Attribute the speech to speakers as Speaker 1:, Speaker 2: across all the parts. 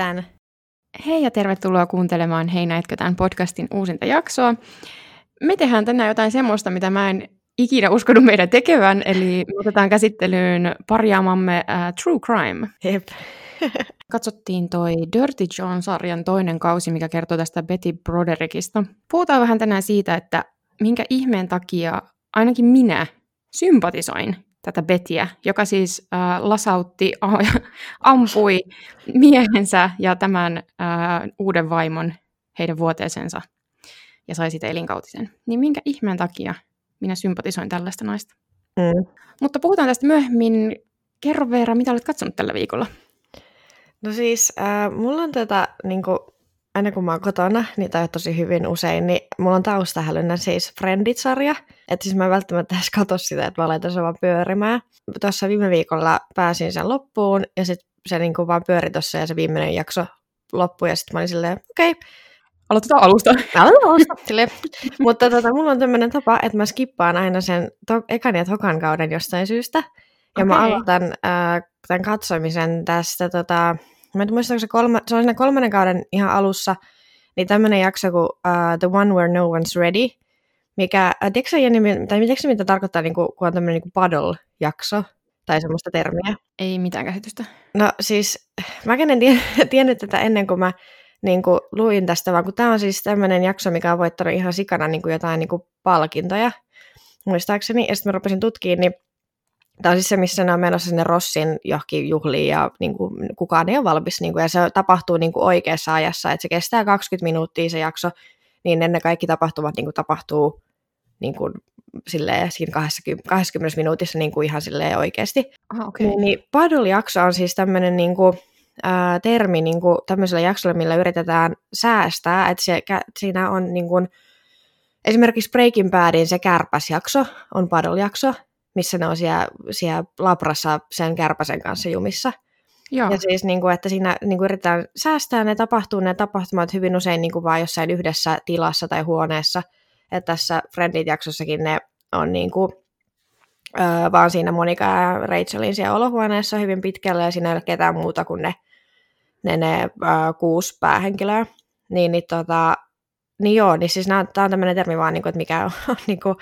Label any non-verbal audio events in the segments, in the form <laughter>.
Speaker 1: näitkö
Speaker 2: Hei ja tervetuloa kuuntelemaan Hei näitkö tämän podcastin uusinta jaksoa. Me tehdään tänään jotain semmoista, mitä mä en ikinä uskonut meidän tekevän, eli me otetaan käsittelyyn parjaamamme uh, True Crime.
Speaker 1: Jep. <laughs>
Speaker 2: Katsottiin toi Dirty John-sarjan toinen kausi, mikä kertoo tästä Betty Broderickista. Puhutaan vähän tänään siitä, että minkä ihmeen takia ainakin minä sympatisoin tätä Betiä, joka siis äh, lasautti, <laughs> ampui miehensä ja tämän äh, uuden vaimon heidän vuoteesensa ja sai sitä elinkautisen. Niin minkä ihmeen takia minä sympatisoin tällaista naista? Mm. Mutta puhutaan tästä myöhemmin. Kerro Veera, mitä olet katsonut tällä viikolla?
Speaker 1: No siis, äh, mulla on tätä, niin kuin, aina kun mä oon kotona, niin tai tosi hyvin usein, niin mulla on taustahälynnä siis Friendit-sarja. Että siis mä en välttämättä edes katso sitä, että mä laitan sen vaan pyörimään. Tuossa viime viikolla pääsin sen loppuun, ja sitten se niin kuin vaan pyöri tuossa, ja se viimeinen jakso loppui, ja sitten mä olin silleen, okei, okay,
Speaker 2: Aloitetaan alusta.
Speaker 1: Aloitetaan alusta. Mutta tota, mulla on tämmöinen tapa, että mä skippaan aina sen to- ekan ja tokan kauden jostain syystä. Ja okay. mä aloitan äh, tämän katsomisen tästä, tota, mä en muista, se, kolme, se on siinä kolmannen kauden ihan alussa, niin tämmöinen jakso kuin uh, The One Where No One's Ready, mikä, äh, tiedätkö Jenni, tai tiedätkö mitä tarkoittaa, niin kuin, kun on tämmöinen niin paddle-jakso, tai semmoista termiä?
Speaker 2: Ei mitään käsitystä.
Speaker 1: No siis, mä en tie, <laughs> tiennyt tätä ennen kuin mä niin kuin, luin tästä, vaan kun tämä on siis tämmöinen jakso, mikä on voittanut ihan sikana niin kuin jotain niin kuin palkintoja, muistaakseni, ja sitten mä rupesin tutkimaan, niin Tämä on siis se, missä ne on menossa sinne Rossin johonkin juhliin ja niin kuin, kukaan ei ole valmis. Niin kuin, ja se tapahtuu niin kuin oikeassa ajassa, että se kestää 20 minuuttia se jakso, niin ne kaikki tapahtumat niin kuin, tapahtuu niin kuin, silleen, siinä 20, 20 minuutissa niin kuin ihan silleen oikeasti.
Speaker 2: Aha, okay.
Speaker 1: niin, niin Paddle-jakso on siis tämmöinen niin kuin, ää, termi niin kuin, tämmöisellä jaksolla, millä yritetään säästää, että se, siinä on niin kuin, esimerkiksi Breaking Badin se kärpäsjakso on Paddle-jakso, missä ne on siellä, siellä labrassa sen kärpäsen kanssa jumissa. Joo. Ja siis, niin kuin, että siinä niin kuin yritetään säästää ne tapahtuu ne tapahtumat hyvin usein niin kuin vaan jossain yhdessä tilassa tai huoneessa. Että tässä Friendit-jaksossakin ne on niin kuin, öö, vaan siinä Monika ja Rachelin siellä olohuoneessa hyvin pitkälle ja siinä ei ole ketään muuta kuin ne, ne, ne öö, kuusi päähenkilöä. Niin, niin, tota, niin joo, niin siis tämä on tämmöinen termi vaan, niin kuin, että mikä on, on <laughs> niin kuin,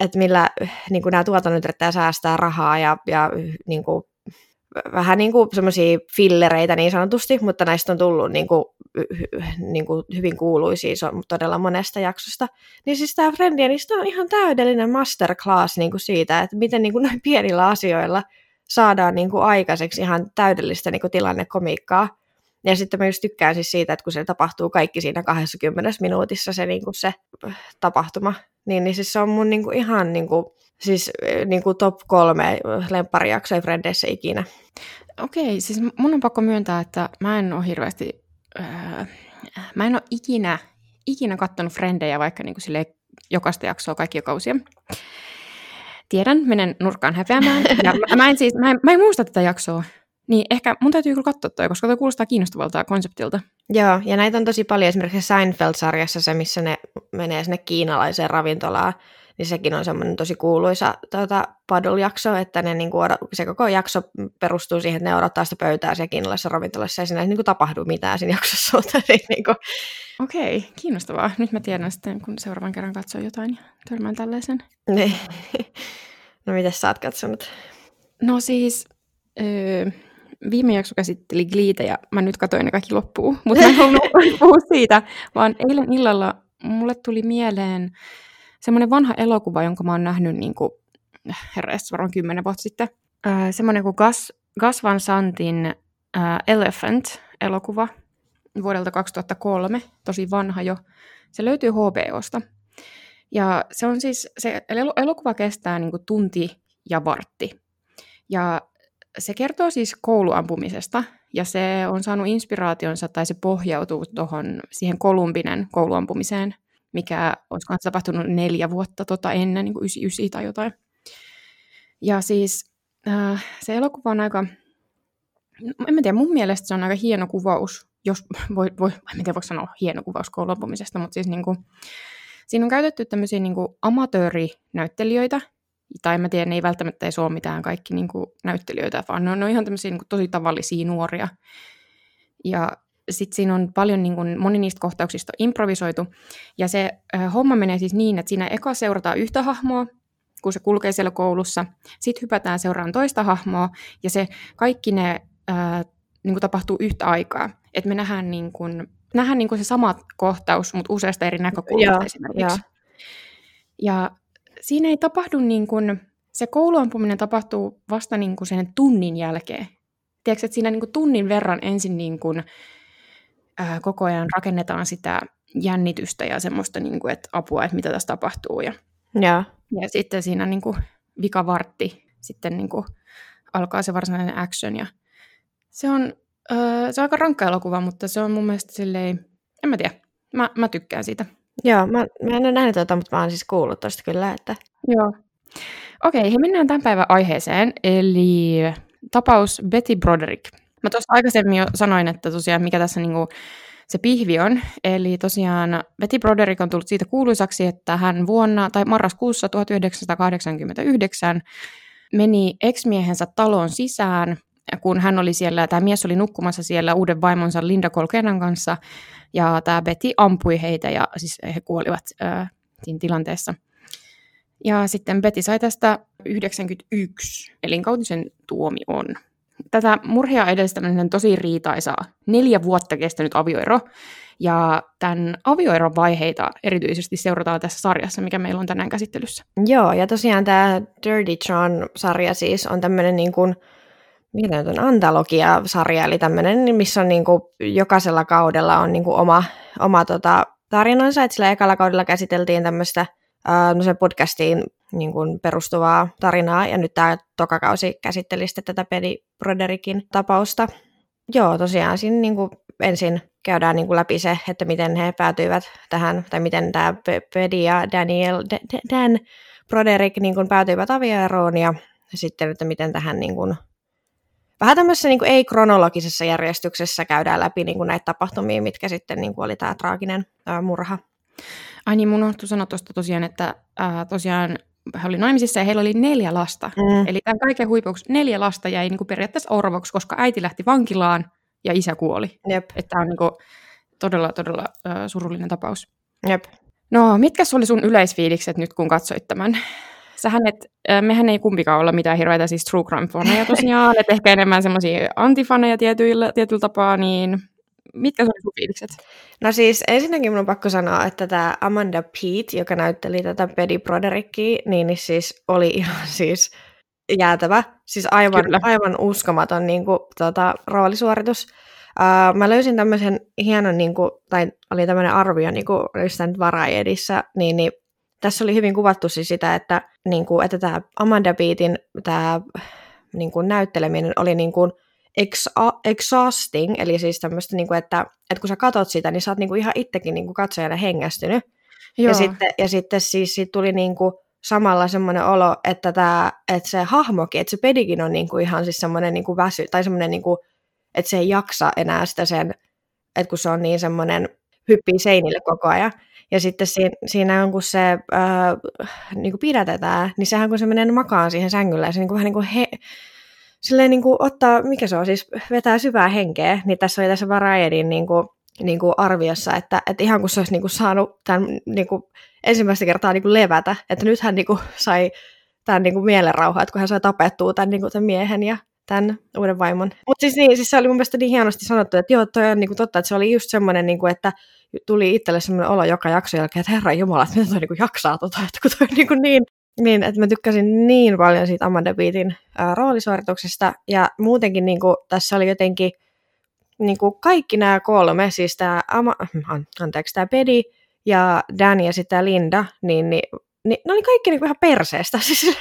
Speaker 1: että millä niin kuin nämä tuotannot yrittää säästää rahaa ja, ja niin kuin, vähän niin kuin semmoisia fillereitä niin sanotusti, mutta näistä on tullut niin kuin, niin kuin hyvin kuuluisia todella monesta jaksosta. Niin siis tämä Friendia, niin on ihan täydellinen masterclass niin kuin siitä, että miten niin kuin näin pienillä asioilla saadaan niin kuin aikaiseksi ihan täydellistä niin kuin tilannekomiikkaa. Ja sitten mä just tykkään siis siitä, että kun se tapahtuu kaikki siinä 20 minuutissa se, niin kuin se tapahtuma, niin, niin siis se on mun niin kuin ihan niin kuin, siis niin kuin top kolme lempparijaksoja Frendeissä ikinä.
Speaker 2: Okei, siis mun on pakko myöntää, että mä en ole hirveästi, äh, mä en ole ikinä, ikinä kattonut Frendejä vaikka niin kuin sille jokaista jaksoa kaikkia kausia. Tiedän, menen nurkkaan häpeämään. <laughs> Ja mä, mä, en siis, mä, en, mä en muista tätä jaksoa. Niin ehkä mun täytyy kyllä katsoa toi, koska toi kuulostaa kiinnostavalta konseptilta.
Speaker 1: Joo, ja näitä on tosi paljon esimerkiksi Seinfeld-sarjassa se, missä ne menee sinne kiinalaiseen ravintolaan, niin sekin on semmoinen tosi kuuluisa tuota, paddle-jakso, että ne, niin kuin, se koko jakso perustuu siihen, että ne odottaa sitä pöytää siellä kiinalaisessa ravintolassa, ja siinä ei niin kuin, tapahdu mitään siinä jaksossa. <laughs> Mutta, niin kuin...
Speaker 2: Okei, kiinnostavaa. Nyt mä tiedän sitten, kun seuraavan kerran katsoo jotain ja törmään tällaisen.
Speaker 1: Niin. <laughs> no, mitä sä oot katsonut?
Speaker 2: No siis, öö, viime jakso käsitteli Gliitä ja mä nyt katsoin ne kaikki loppuun, mutta mä en <laughs> puhua siitä, vaan eilen illalla mulle tuli mieleen semmoinen vanha elokuva, jonka mä oon nähnyt niin kuin, herra varmaan kymmenen vuotta sitten. Äh, semmoinen kuin Gus, Gus Van Santin äh, Elephant-elokuva vuodelta 2003, tosi vanha jo. Se löytyy HBOsta. Ja se on siis, se elokuva kestää niin kuin tunti ja vartti. Ja se kertoo siis kouluampumisesta, ja se on saanut inspiraationsa, tai se pohjautuu tuohon siihen Kolumbinen kouluampumiseen, mikä olisi tapahtunut neljä vuotta tota ennen, niin kuin 99 tai jotain. Ja siis äh, se elokuva on aika, en tiedä, mun mielestä se on aika hieno kuvaus, jos voi, voi en tiedä, voiko sanoa hieno kuvaus kouluampumisesta, mutta siis niin kuin, siinä on käytetty tämmöisiä niin kuin amatöörinäyttelijöitä, tai mä tiedän, ne ei välttämättä edes ole mitään kaikki niin kuin näyttelijöitä, vaan ne on, ne on ihan tämmöisiä niin kuin tosi tavallisia nuoria. Ja sitten siinä on paljon, niin kun, moni niistä kohtauksista improvisoitu. Ja se äh, homma menee siis niin, että siinä eka seurataan yhtä hahmoa, kun se kulkee siellä koulussa. Sitten hypätään seuraan toista hahmoa, ja se kaikki ne äh, niin kuin tapahtuu yhtä aikaa. Että me nähdään, niin kuin, nähdään niin kuin se sama kohtaus, mutta useasta eri näkökulmasta ja, esimerkiksi. Ja. ja siinä ei tapahdu niin kuin, se kouluampuminen tapahtuu vasta niin kuin sen tunnin jälkeen. Tiedätkö, että siinä niin kuin tunnin verran ensin niin kuin, ää, koko ajan rakennetaan sitä jännitystä ja semmoista, niin kuin, että apua, että mitä tässä tapahtuu. Ja,
Speaker 1: ja.
Speaker 2: ja sitten siinä niin kuin, vikavartti sitten niin kuin, alkaa se varsinainen action. Ja se on, öö, se on aika rankka elokuva, mutta se on mun mielestä silleen, en mä tiedä, mä, mä tykkään siitä.
Speaker 1: Joo, mä, mä en ole nähnyt tuota, mutta mä oon siis kuullut tosta kyllä, että...
Speaker 2: Joo. Okei, he mennään tämän päivän aiheeseen, eli tapaus Betty Broderick. Mä tuossa aikaisemmin jo sanoin, että tosiaan mikä tässä niinku se pihvi on. Eli tosiaan Betty Broderick on tullut siitä kuuluisaksi, että hän vuonna tai marraskuussa 1989 meni ex-miehensä talon sisään, kun hän oli siellä, tämä mies oli nukkumassa siellä uuden vaimonsa Linda Colkenan kanssa, ja tämä Betty ampui heitä, ja siis he kuolivat äh, siinä tilanteessa. Ja sitten Betty sai tästä 91 elinkautisen tuomion. Tätä murhia edestäminen tosi riitaisaa. Neljä vuotta kestänyt avioero. Ja tämän avioeron vaiheita erityisesti seurataan tässä sarjassa, mikä meillä on tänään käsittelyssä.
Speaker 1: Joo, ja tosiaan tämä Dirty John-sarja siis on tämmöinen niin kuin, mikä on antologia-sarja, eli tämmöinen, missä on niin kuin, jokaisella kaudella on niin kuin oma, oma tota, tarinansa, että sillä ekalla kaudella käsiteltiin tämmöistä no podcastiin niin kuin perustuvaa tarinaa, ja nyt tämä tokakausi käsitteli sitten tätä Pedi Broderickin tapausta. Joo, tosiaan siinä niin kuin ensin käydään niin kuin läpi se, että miten he päätyivät tähän, tai miten tämä Pedi ja Daniel, Dan Broderick niin kuin päätyivät avioeroon, ja sitten, että miten tähän niin kuin, vähän tämmöisessä niin kuin ei-kronologisessa järjestyksessä käydään läpi niin kuin näitä tapahtumia, mitkä sitten niin kuin oli tämä traaginen ää, murha.
Speaker 2: Ai niin, mun sanoa tuosta tosiaan, että ää, tosiaan he oli naimisissa ja heillä oli neljä lasta. Mm. Eli tämän kaiken huipuksi neljä lasta jäi niin kuin periaatteessa orvoksi, koska äiti lähti vankilaan ja isä kuoli.
Speaker 1: Jep.
Speaker 2: Että tämä on niin kuin todella, todella äh, surullinen tapaus.
Speaker 1: Jep.
Speaker 2: No, mitkä oli sun yleisfiilikset nyt, kun katsoit tämän? Sähän et, äh, mehän ei kumpikaan olla mitään hirveitä siis true crime-faneja tosiaan, että ehkä enemmän semmoisia antifaneja tietyillä, tietyllä tapaa, niin mitkä sun fiilikset?
Speaker 1: No siis ensinnäkin minun on pakko sanoa, että tämä Amanda Pete, joka näytteli tätä Pedi Broderickia, niin, niin siis oli ihan <laughs> siis jäätävä. Siis aivan, aivan uskomaton niin kuin, tota, roolisuoritus. Uh, mä löysin tämmöisen hienon, niin kuin, tai oli tämmöinen arvio, niin kuin sitä nyt Variedissä, niin, niin tässä oli hyvin kuvattu siis sitä, että, niin kuin, että tämä Amanda Beatin tämä niin kuin, näytteleminen oli niin kuin, exa- exhausting, eli siis tämmöistä, niin kuin, että, että kun sä katot sitä, niin sä oot niin kuin ihan itsekin niin kuin katsojana hengästynyt. Joo. Ja sitten, ja sitten siis siitä tuli niin kuin samalla semmoinen olo, että, tämä, että se hahmokin, että se pedikin on niin kuin ihan siis semmoinen niin kuin väsy, tai semmoinen, niin kuin, että se ei jaksa enää sitä sen, että kun se on niin semmoinen, hyppii seinille koko ajan. Ja sitten siinä, siinä on, kun se öö, niin kuin pidätetään, niin sehän kun se menee makaan siihen sängylle, ja se niin kuin, vähän niin kuin he, silleen niin kuin ottaa, mikä se on, siis vetää syvää henkeä, niin tässä oli tässä Varietyn niin kuin, niin kuin arviossa, että, että ihan kun se olisi niin kuin saanut tämän niin kuin ensimmäistä kertaa niin kuin levätä, että nyt hän niin kuin sai tämän niin kuin mielenrauhaa, että kun hän sai tapettua tämän, niin kuin tämän miehen ja tämän uuden vaimon. Mutta siis, niin, siis se oli mun mielestä niin hienosti sanottu, että joo, toi on niin kuin totta, että se oli just semmoinen, niin kuin, että tuli itselle semmoinen olo joka jakso jälkeen, että herra jumala, että miten toi niin kuin jaksaa tota, että kun toi on niin, kuin niin niin, että mä tykkäsin niin paljon siitä Amanda Beatin ää, roolisuorituksesta, ja muutenkin niin kuin, tässä oli jotenkin niin kuin kaikki nämä kolme, siis tämä, Ama, anteeksi, tämä Pedi ja Dan ja sitten Linda, niin, niin niin ne oli kaikki niinku ihan perseestä. <laughs> Siis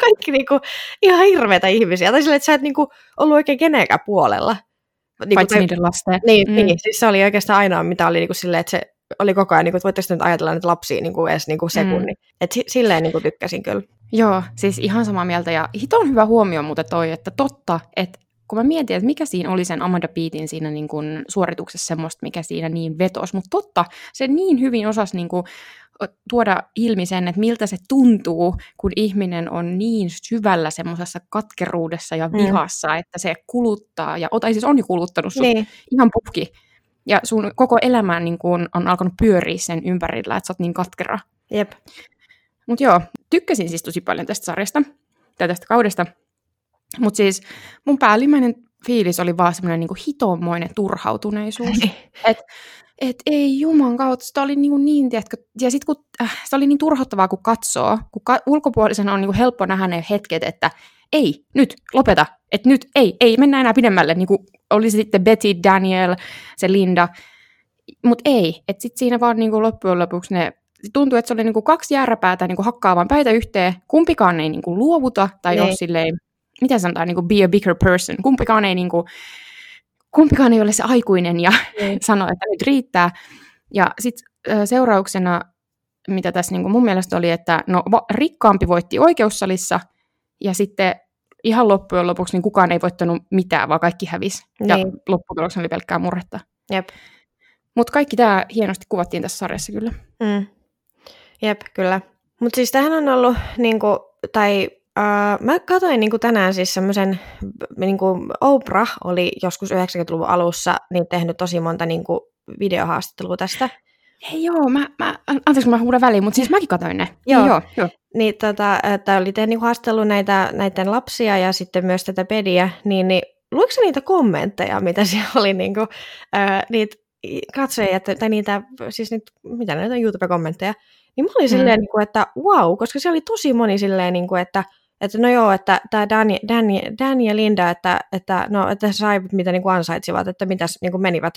Speaker 1: kaikki niinku ihan hirveitä ihmisiä. Tai silleen, että sä et niinku ollut oikein kenenkään puolella.
Speaker 2: Niinku, Paitsi tai, niiden lasten.
Speaker 1: Niin, mm. niin, siis se oli oikeastaan ainoa, mitä oli niinku silleen, että se oli koko ajan, niin kuin, voitteko nyt ajatella nyt lapsia niin kuin edes niin kuin sekunnin. Mm. Et silleen niin kuin tykkäsin kyllä.
Speaker 2: Joo, siis ihan samaa mieltä. Ja hiton hyvä huomio muuten toi, että totta, että kun mä mietin, että mikä siinä oli sen Amanda Beatin siinä niin kuin suorituksessa semmoista, mikä siinä niin vetos, mutta totta, se niin hyvin osasi niin kuin tuoda ilmi sen, että miltä se tuntuu, kun ihminen on niin syvällä semmoisessa katkeruudessa ja vihassa, mm. että se kuluttaa, ja tai siis on jo kuluttanut sut niin. ihan puhki. Ja sun koko elämä niin kun on alkanut pyöriä sen ympärillä, että sä oot niin katkera.
Speaker 1: Jep.
Speaker 2: Mutta joo, tykkäsin siis tosi paljon tästä sarjasta, tai tästä kaudesta. Mutta siis mun päällimmäinen fiilis oli vaan semmoinen niin hitomoinen turhautuneisuus. <laughs> että et ei juman kautta, sitä oli niin, niin tiedätkö, ja sitten kun äh, se oli niin turhauttavaa, kun katsoo, kun ka- ulkopuolisena on niin helppo nähdä ne hetket, että ei, nyt, lopeta, että nyt, ei, ei, mennä enää pidemmälle, niin kuin oli se sitten Betty, Daniel, se Linda, mutta ei, että sitten siinä vaan niin kuin loppujen lopuksi ne tuntui, että se oli niin kuin kaksi järräpäätä niin kuin hakkaavan päitä yhteen, kumpikaan ei niin kuin luovuta tai ei. ole silleen, mitä sanotaan, niin kuin be a bigger person, kumpikaan ei niin kuin, kumpikaan ei ole se aikuinen ja <laughs> sano, että nyt riittää. Ja sitten seurauksena, mitä tässä niin kuin mun mielestä oli, että no rikkaampi voitti oikeussalissa ja sitten ihan loppujen lopuksi niin kukaan ei voittanut mitään, vaan kaikki hävisi. Niin. Ja lopputuloksena oli pelkkää murretta.
Speaker 1: Jep.
Speaker 2: Mutta kaikki tämä hienosti kuvattiin tässä sarjassa kyllä.
Speaker 1: Mm. Jep, kyllä. Mutta siis tähän on ollut, niinku, tai Uh, mä katsoin niin kuin tänään siis semmoisen, niin kuin Oprah oli joskus 90-luvun alussa niin tehnyt tosi monta niin kuin videohaastattelua tästä.
Speaker 2: Hei joo, mä, mä, anteeksi mä huudan väliin, mutta siis mäkin katsoin ne.
Speaker 1: Joo, joo, joo. Niin, tota, että oli tehnyt niin haastattelua näitä, näiden lapsia ja sitten myös tätä pediä, niin, niin luiko niitä kommentteja, mitä siellä oli niin kuin, uh, niitä katsojia, tai niitä, siis niitä, mitä näitä YouTube-kommentteja, niin mä olin mm. silleen, niin kuin, että wow, koska se oli tosi moni silleen, niin kuin, että että no joo, että tämä Danny, Danny, Danny ja Linda, että, että, no, että sai mitä niin kuin ansaitsivat, että mitäs niin kuin menivät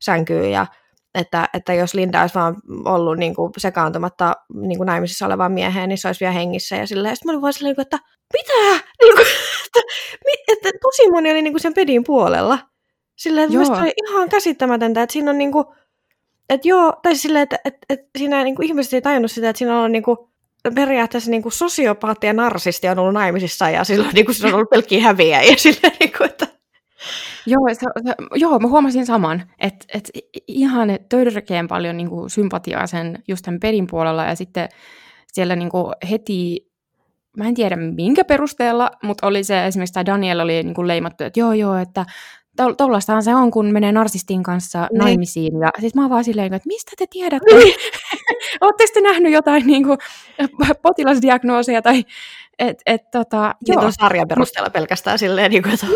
Speaker 1: sänkyyn ja että, että jos Linda olisi vaan ollut niin kuin sekaantumatta niin kuin naimisissa olevaan mieheen, niin se olisi vielä hengissä. Ja silleen, sitten mä olin vaan silleen, niinku, että mitä? <laughs> Niin kuin, että, että, tosi moni oli niin kuin sen pedin puolella. Silleen, että oli ihan käsittämätöntä, että siinä on niin kuin, että joo, tai silleen, että, että, että siinä niin kuin ihmiset ei tajunnut sitä, että siinä on niin kuin periaatteessa niin kuin sosiopaatti ja narsisti on ollut naimisissa ja silloin niin kuin se on ollut pelkkiä ja <laughs> silleen, niin kuin, että...
Speaker 2: Joo, se, se, joo, mä huomasin saman, että et ihan törkeän paljon niin kuin sympatiaa sen just tämän pelin puolella ja sitten siellä niin kuin heti, mä en tiedä minkä perusteella, mutta oli se esimerkiksi tämä Daniel oli niin kuin leimattu, että joo joo, että tollastahan se on, kun menee narsistin kanssa niin. naimisiin. Ja siis mä oon vaan silleen, että mistä te tiedätte? Niin. <laughs> Oletteko te nähnyt jotain niin kuin, <laughs> potilasdiagnooseja tai et, et, tota,
Speaker 1: niin joo. sarjan perusteella pelkästään silleen, niin kuin, että,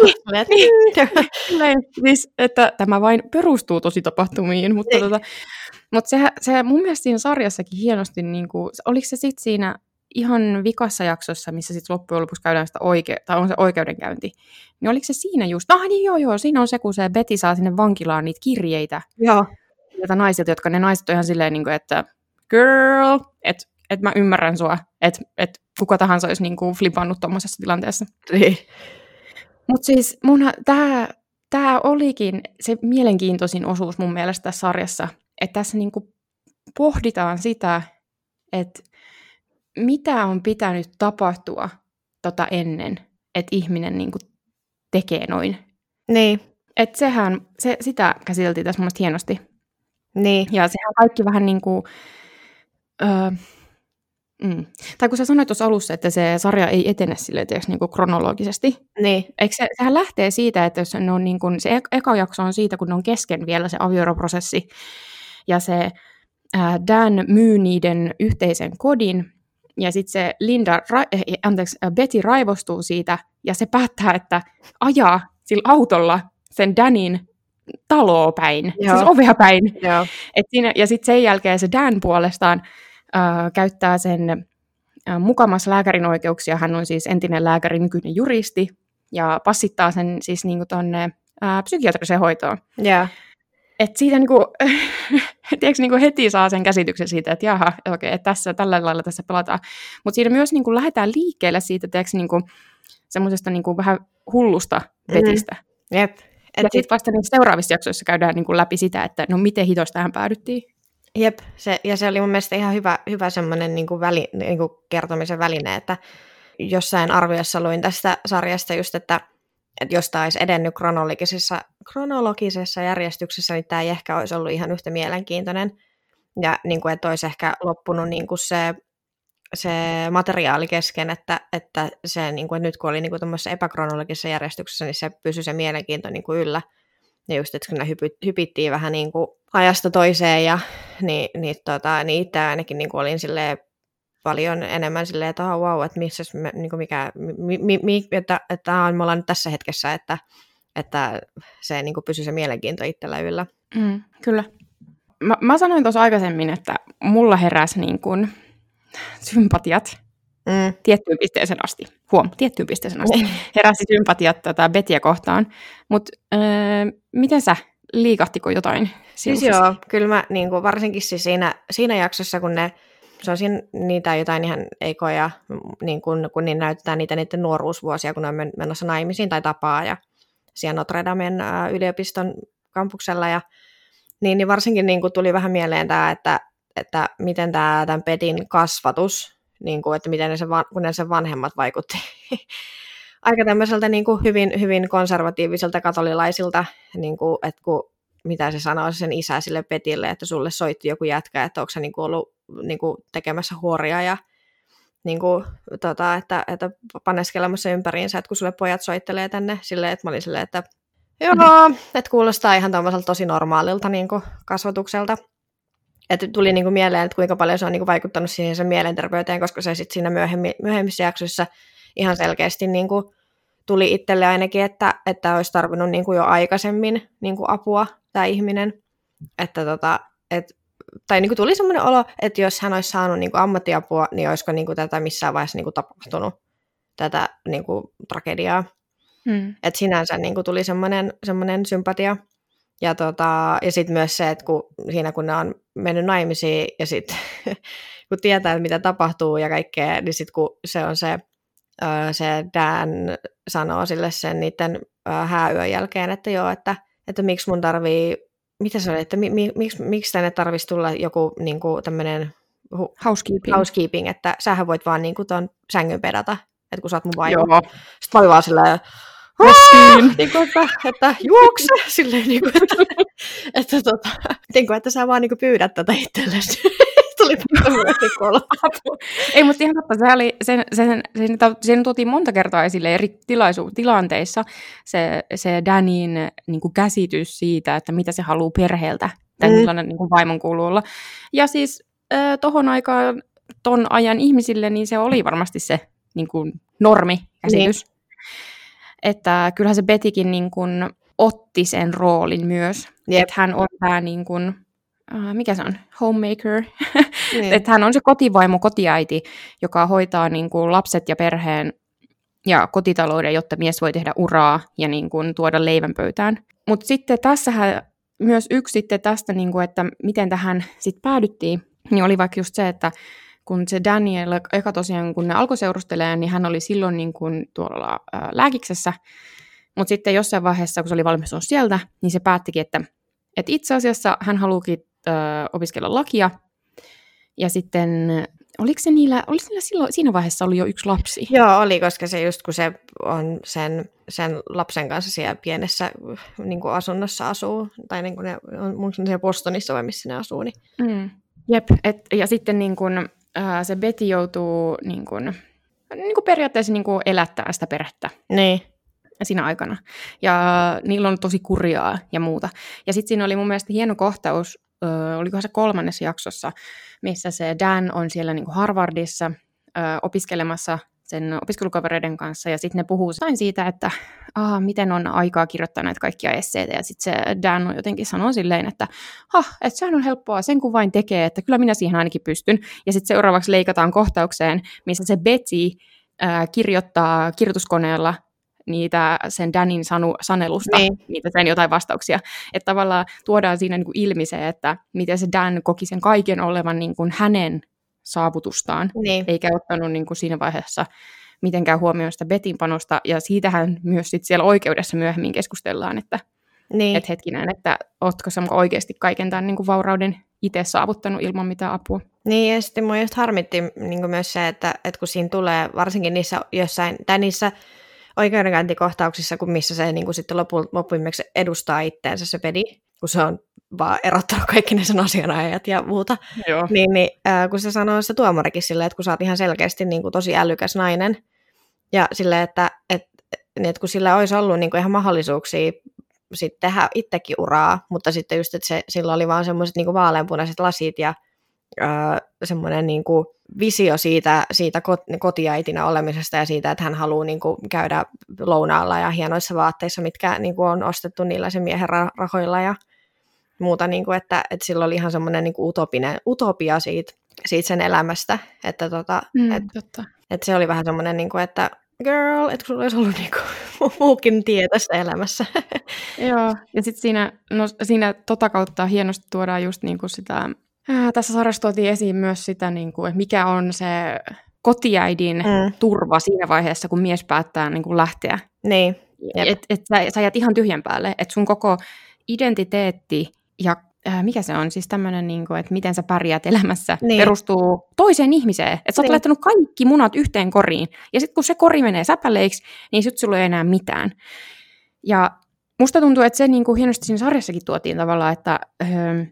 Speaker 2: niin, <laughs> niin, siis, että tämä vain perustuu tosi tapahtumiin, mutta, niin. tota, mutta se, se mun mielestä siinä sarjassakin hienosti, niin kuin, oliko se sitten siinä ihan vikassa jaksossa, missä sitten loppujen lopuksi käydään sitä oike- tai on se oikeudenkäynti, niin oliko se siinä just, ah niin joo joo, siinä on se, kun se Betty saa sinne vankilaan niitä kirjeitä.
Speaker 1: Joo.
Speaker 2: Joita naisilta, jotka ne naiset on ihan silleen, niin kuin, että girl, että et mä ymmärrän sua, että et kuka tahansa olisi niin kuin flipannut tuommoisessa tilanteessa. Mutta siis tämä tää olikin se mielenkiintoisin osuus mun mielestä tässä sarjassa, että tässä niin kuin pohditaan sitä, että mitä on pitänyt tapahtua tota ennen, että ihminen niin kuin tekee noin.
Speaker 1: Niin.
Speaker 2: Et sehän, se, sitä käsiteltiin tässä mun hienosti.
Speaker 1: Niin.
Speaker 2: Ja sehän kaikki vähän niin kuin, öö, mm. tai kun sä sanoit tuossa alussa, että se sarja ei etene sille teoks, niin kuin kronologisesti.
Speaker 1: Niin.
Speaker 2: Eikö se, sehän lähtee siitä, että jos ne on niin kuin, se eka jakso on siitä, kun ne on kesken vielä se avioeroprosessi, ja se ää, Dan myy niiden yhteisen kodin, ja sitten se Linda, ra- eh, anteeksi, Betty raivostuu siitä, ja se päättää, että ajaa sillä autolla sen Danin taloa päin, siis Joo. siis ovea päin.
Speaker 1: Joo.
Speaker 2: Et siinä, ja sitten sen jälkeen se Dan puolestaan äh, käyttää sen äh, mukamassa lääkärin oikeuksia. Hän on siis entinen lääkäri, nykyinen juristi, ja passittaa sen siis niinku tonne äh, psykiatriseen hoitoon.
Speaker 1: Yeah.
Speaker 2: Et siitä niinku, <laughs> <laughs> tiedätkö, niinku heti saa sen käsityksen siitä, että jaha, okei, okay, että tässä, tällä lailla tässä pelataan. Mutta siinä myös niinku lähdetään liikkeelle siitä, tiedätkö, niinku, semmoisesta niinku vähän hullusta vetistä.
Speaker 1: Mm. Jep.
Speaker 2: Et ja sitten vasta niissä seuraavissa jaksoissa käydään niinku läpi sitä, että no miten hitosta tähän päädyttiin.
Speaker 1: Jep, se, ja se oli mun mielestä ihan hyvä, hyvä semmoinen niinku väli, niinku kertomisen väline, että jossain arviossa luin tästä sarjasta just, että jos tämä olisi edennyt kronologisessa, kronologisessa järjestyksessä, niin tämä ei ehkä olisi ollut ihan yhtä mielenkiintoinen. ja niin kuin, että olisi ehkä loppunut niin kuin se, se materiaali kesken, että, että se, niin kuin, että nyt kun oli niin kuin epäkronologisessa järjestyksessä, niin se pysyi se mielenkiinto niin kuin yllä. Ja just, että kun ne hypy, hypittiin vähän niin kuin ajasta toiseen, ja, niin, niin, tota, niin itse ainakin niin kuin olin silleen paljon enemmän silleen, että oh, wow, että missä me, niin kuin mikä, mi, mi, mi, että, että me ollaan nyt tässä hetkessä, että, että se niin kuin pysyy se mielenkiinto itsellä yllä.
Speaker 2: Mm, kyllä. Mä, mä sanoin tuossa aikaisemmin, että mulla heräsi niin kuin sympatiat mm. tiettyyn pisteeseen asti. Huom, tiettyyn pisteeseen asti. Mm. Heräsi sympatiat tätä Betiä kohtaan. Mutta öö, miten sä, liikahtiko jotain?
Speaker 1: Siis joo, kyllä mä niin kuin varsinkin siis siinä, siinä jaksossa, kun ne se on siinä niitä jotain ihan ekoja, niin kun, kun niin näytetään niitä niiden nuoruusvuosia, kun ne on menossa naimisiin tai tapaa ja siellä Notre Damen yliopiston kampuksella. Ja, niin, niin varsinkin niin tuli vähän mieleen tämä, että, että miten tämä tämän Petin kasvatus, niin kuin, että miten ne sen, kun ne sen vanhemmat vaikutti <laughs> aika tämmöiseltä niin kuin hyvin, hyvin konservatiiviselta katolilaisilta, niin kuin, että kun, mitä se sanoo sen isä sille Petille, että sulle soitti joku jätkä, että onko se niin kuin ollut niin kuin tekemässä huoria ja niin kuin, tota, että, että paneskelemassa ympäriinsä, että kun sulle pojat soittelee tänne silleen, että mä olin silleen, että joo, että kuulostaa ihan tosi normaalilta niin kuin kasvatukselta. Että tuli niin kuin mieleen, että kuinka paljon se on niin kuin vaikuttanut siihen sen mielenterveyteen, koska se sitten siinä myöhemmi, myöhemmissä jaksoissa ihan selkeästi niin kuin tuli itselle ainakin, että, että olisi tarvinnut niin kuin jo aikaisemmin niin kuin apua tämä ihminen. Että tota, et tai niin kuin tuli semmoinen olo, että jos hän olisi saanut niin kuin ammattiapua, niin olisiko niin kuin tätä missään vaiheessa niin kuin tapahtunut, tätä niin kuin tragediaa. Hmm. Että sinänsä niin kuin tuli semmoinen, semmoinen sympatia. Ja, tota, ja sitten myös se, että kun, siinä kun ne on mennyt naimisiin ja sitten <laughs> kun tietää, mitä tapahtuu ja kaikkea, niin sitten kun se on se, se Dan sanoo sille sen niiden hääyön jälkeen, että joo, että, että miksi mun tarvii mitä se oli, että mi, mi, miksi, miksi tänne tarvitsisi tulla joku niin kuin tämmöinen
Speaker 2: hu, housekeeping.
Speaker 1: housekeeping, että sähän voit vaan niin kuin tuon sängyn pedata, että kun sä oot mun vaimo. Sitten mä vaan silleen, niin kuin, että, että juokse, <laughs> silleen niin kuin, että, että, tota, <laughs> niin kuin, että sä vaan niin kuin pyydät tätä itsellesi. <laughs>
Speaker 2: Ei, mutta ihan totta, se oli, sen, sen, sen, sen tuotiin monta kertaa esille eri tilaisu, tilanteissa se, se Danin niin kuin käsitys siitä, että mitä se haluaa perheeltä, tai mm. millainen niin kuin vaimon kuuluu olla. Ja siis äh, tohon aikaan, ton ajan ihmisille, niin se oli varmasti se niin kuin normi-käsitys. Niin. Että kyllähän se Betikin niin kuin, otti sen roolin myös. Yep. Että hän on tämä niin kuin, uh, mikä se on, homemaker. <laughs> Niin. että hän on se kotivaimo, kotiäiti, joka hoitaa niin kuin, lapset ja perheen ja kotitalouden, jotta mies voi tehdä uraa ja niin kuin, tuoda leivän pöytään. Mutta sitten tässähän myös yksi sitten tästä, niin kuin, että miten tähän sitten päädyttiin, niin oli vaikka just se, että kun se Daniel, eka tosiaan kun ne alkoi seurustelemaan, niin hän oli silloin niin kuin tuolla ää, lääkiksessä, mutta sitten jossain vaiheessa, kun se oli valmistunut sieltä, niin se päättikin, että, että itse asiassa hän haluukin ää, opiskella lakia, ja sitten oliko se niillä, oliko niillä silloin, siinä vaiheessa oli jo yksi lapsi?
Speaker 1: Joo, oli, koska se just kun se on sen, sen lapsen kanssa siellä pienessä niin kuin asunnossa asuu, tai niin kuin ne on mun siellä Bostonissa vai missä ne asuu. Niin...
Speaker 2: Mm. Jep, et, ja sitten niin kuin, äh, se Betty joutuu niin kuin, niin kuin periaatteessa niin kuin elättämään sitä perhettä.
Speaker 1: Niin.
Speaker 2: Siinä aikana. Ja niillä on tosi kurjaa ja muuta. Ja sitten siinä oli mun mielestä hieno kohtaus, olikohan se kolmannessa jaksossa, missä se Dan on siellä niin kuin Harvardissa äh, opiskelemassa sen opiskelukavereiden kanssa, ja sitten ne puhuu jotain siitä, että ah, miten on aikaa kirjoittaa näitä kaikkia esseitä, ja sitten se Dan on jotenkin sanoo silleen, että ha, että sehän on helppoa, sen kun vain tekee, että kyllä minä siihen ainakin pystyn, ja sitten seuraavaksi leikataan kohtaukseen, missä se Betty kirjoittaa kirjoituskoneella niitä sen Danin sanu, sanelusta, niin. niitä sen jotain vastauksia. Että tavallaan tuodaan siinä niin kuin ilmi se, että miten se Dan koki sen kaiken olevan niin kuin hänen saavutustaan, niin. eikä ottanut niin kuin siinä vaiheessa mitenkään huomioon sitä Betin panosta, ja siitähän myös sit siellä oikeudessa myöhemmin keskustellaan, että niin. et hetkinen, että ootko sä oikeasti kaiken tämän niin kuin vaurauden itse saavuttanut ilman mitään apua.
Speaker 1: Niin, ja sitten mua just harmitti niin myös se, että, että kun siinä tulee, varsinkin niissä jossain, tai niissä oikeudenkäyntikohtauksissa, kun missä se niin kuin sitten lopu, loppuimmeksi edustaa itteensä se pedi, kun se on vaan erottanut kaikki ne sen asianajajat ja muuta.
Speaker 2: Joo.
Speaker 1: Niin, niin äh, kun se sanoo se tuomarikin silleen, että kun sä oot ihan selkeästi niin kuin tosi älykäs nainen, ja silleen, että, että, niin, että kun sillä olisi ollut niin kuin ihan mahdollisuuksia sit tehdä itsekin uraa, mutta sitten just, että se, sillä oli vaan semmoiset niin vaaleanpunaiset lasit ja semmoinen niin kuin visio siitä, siitä kot- kotiäitinä olemisesta ja siitä, että hän haluaa niin kuin, käydä lounaalla ja hienoissa vaatteissa, mitkä niin kuin, on ostettu niillä sen miehen ra- rahoilla ja muuta, niin kuin, että, että sillä oli ihan semmoinen niin utopinen, utopia siitä, siitä sen elämästä, että tota,
Speaker 2: Mm,
Speaker 1: et,
Speaker 2: totta.
Speaker 1: et se oli vähän semmoinen, niin kuin, että girl, että sulla olisi ollut <laughs> niin kuin, muukin tie tässä elämässä. <laughs>
Speaker 2: Joo, ja sitten siinä, no, siinä tota kautta hienosti tuodaan just niinku sitä, ää, tässä sarjassa tuotiin esiin myös sitä, niinku, että mikä on se kotiäidin
Speaker 1: Mm.
Speaker 2: turva siinä vaiheessa, kun mies päättää niinku lähteä.
Speaker 1: niin, Jep.
Speaker 2: Et, et sä, sä jäät ihan tyhjän päälle, että sun koko identiteetti ja ää, mikä se on, siis tämmöinen, niinku, että miten sä pärjäät elämässä,
Speaker 1: Niin.
Speaker 2: niin. perustuu toiseen ihmiseen. Että sä oot
Speaker 1: Niin.
Speaker 2: laittanut kaikki munat yhteen koriin, ja sitten kun se kori menee säpäleiksi, niin sitten sulla ei enää mitään. Ja musta tuntuu, että se niin kuin hienosti siinä sarjassakin tuotiin tavallaan, että, öö,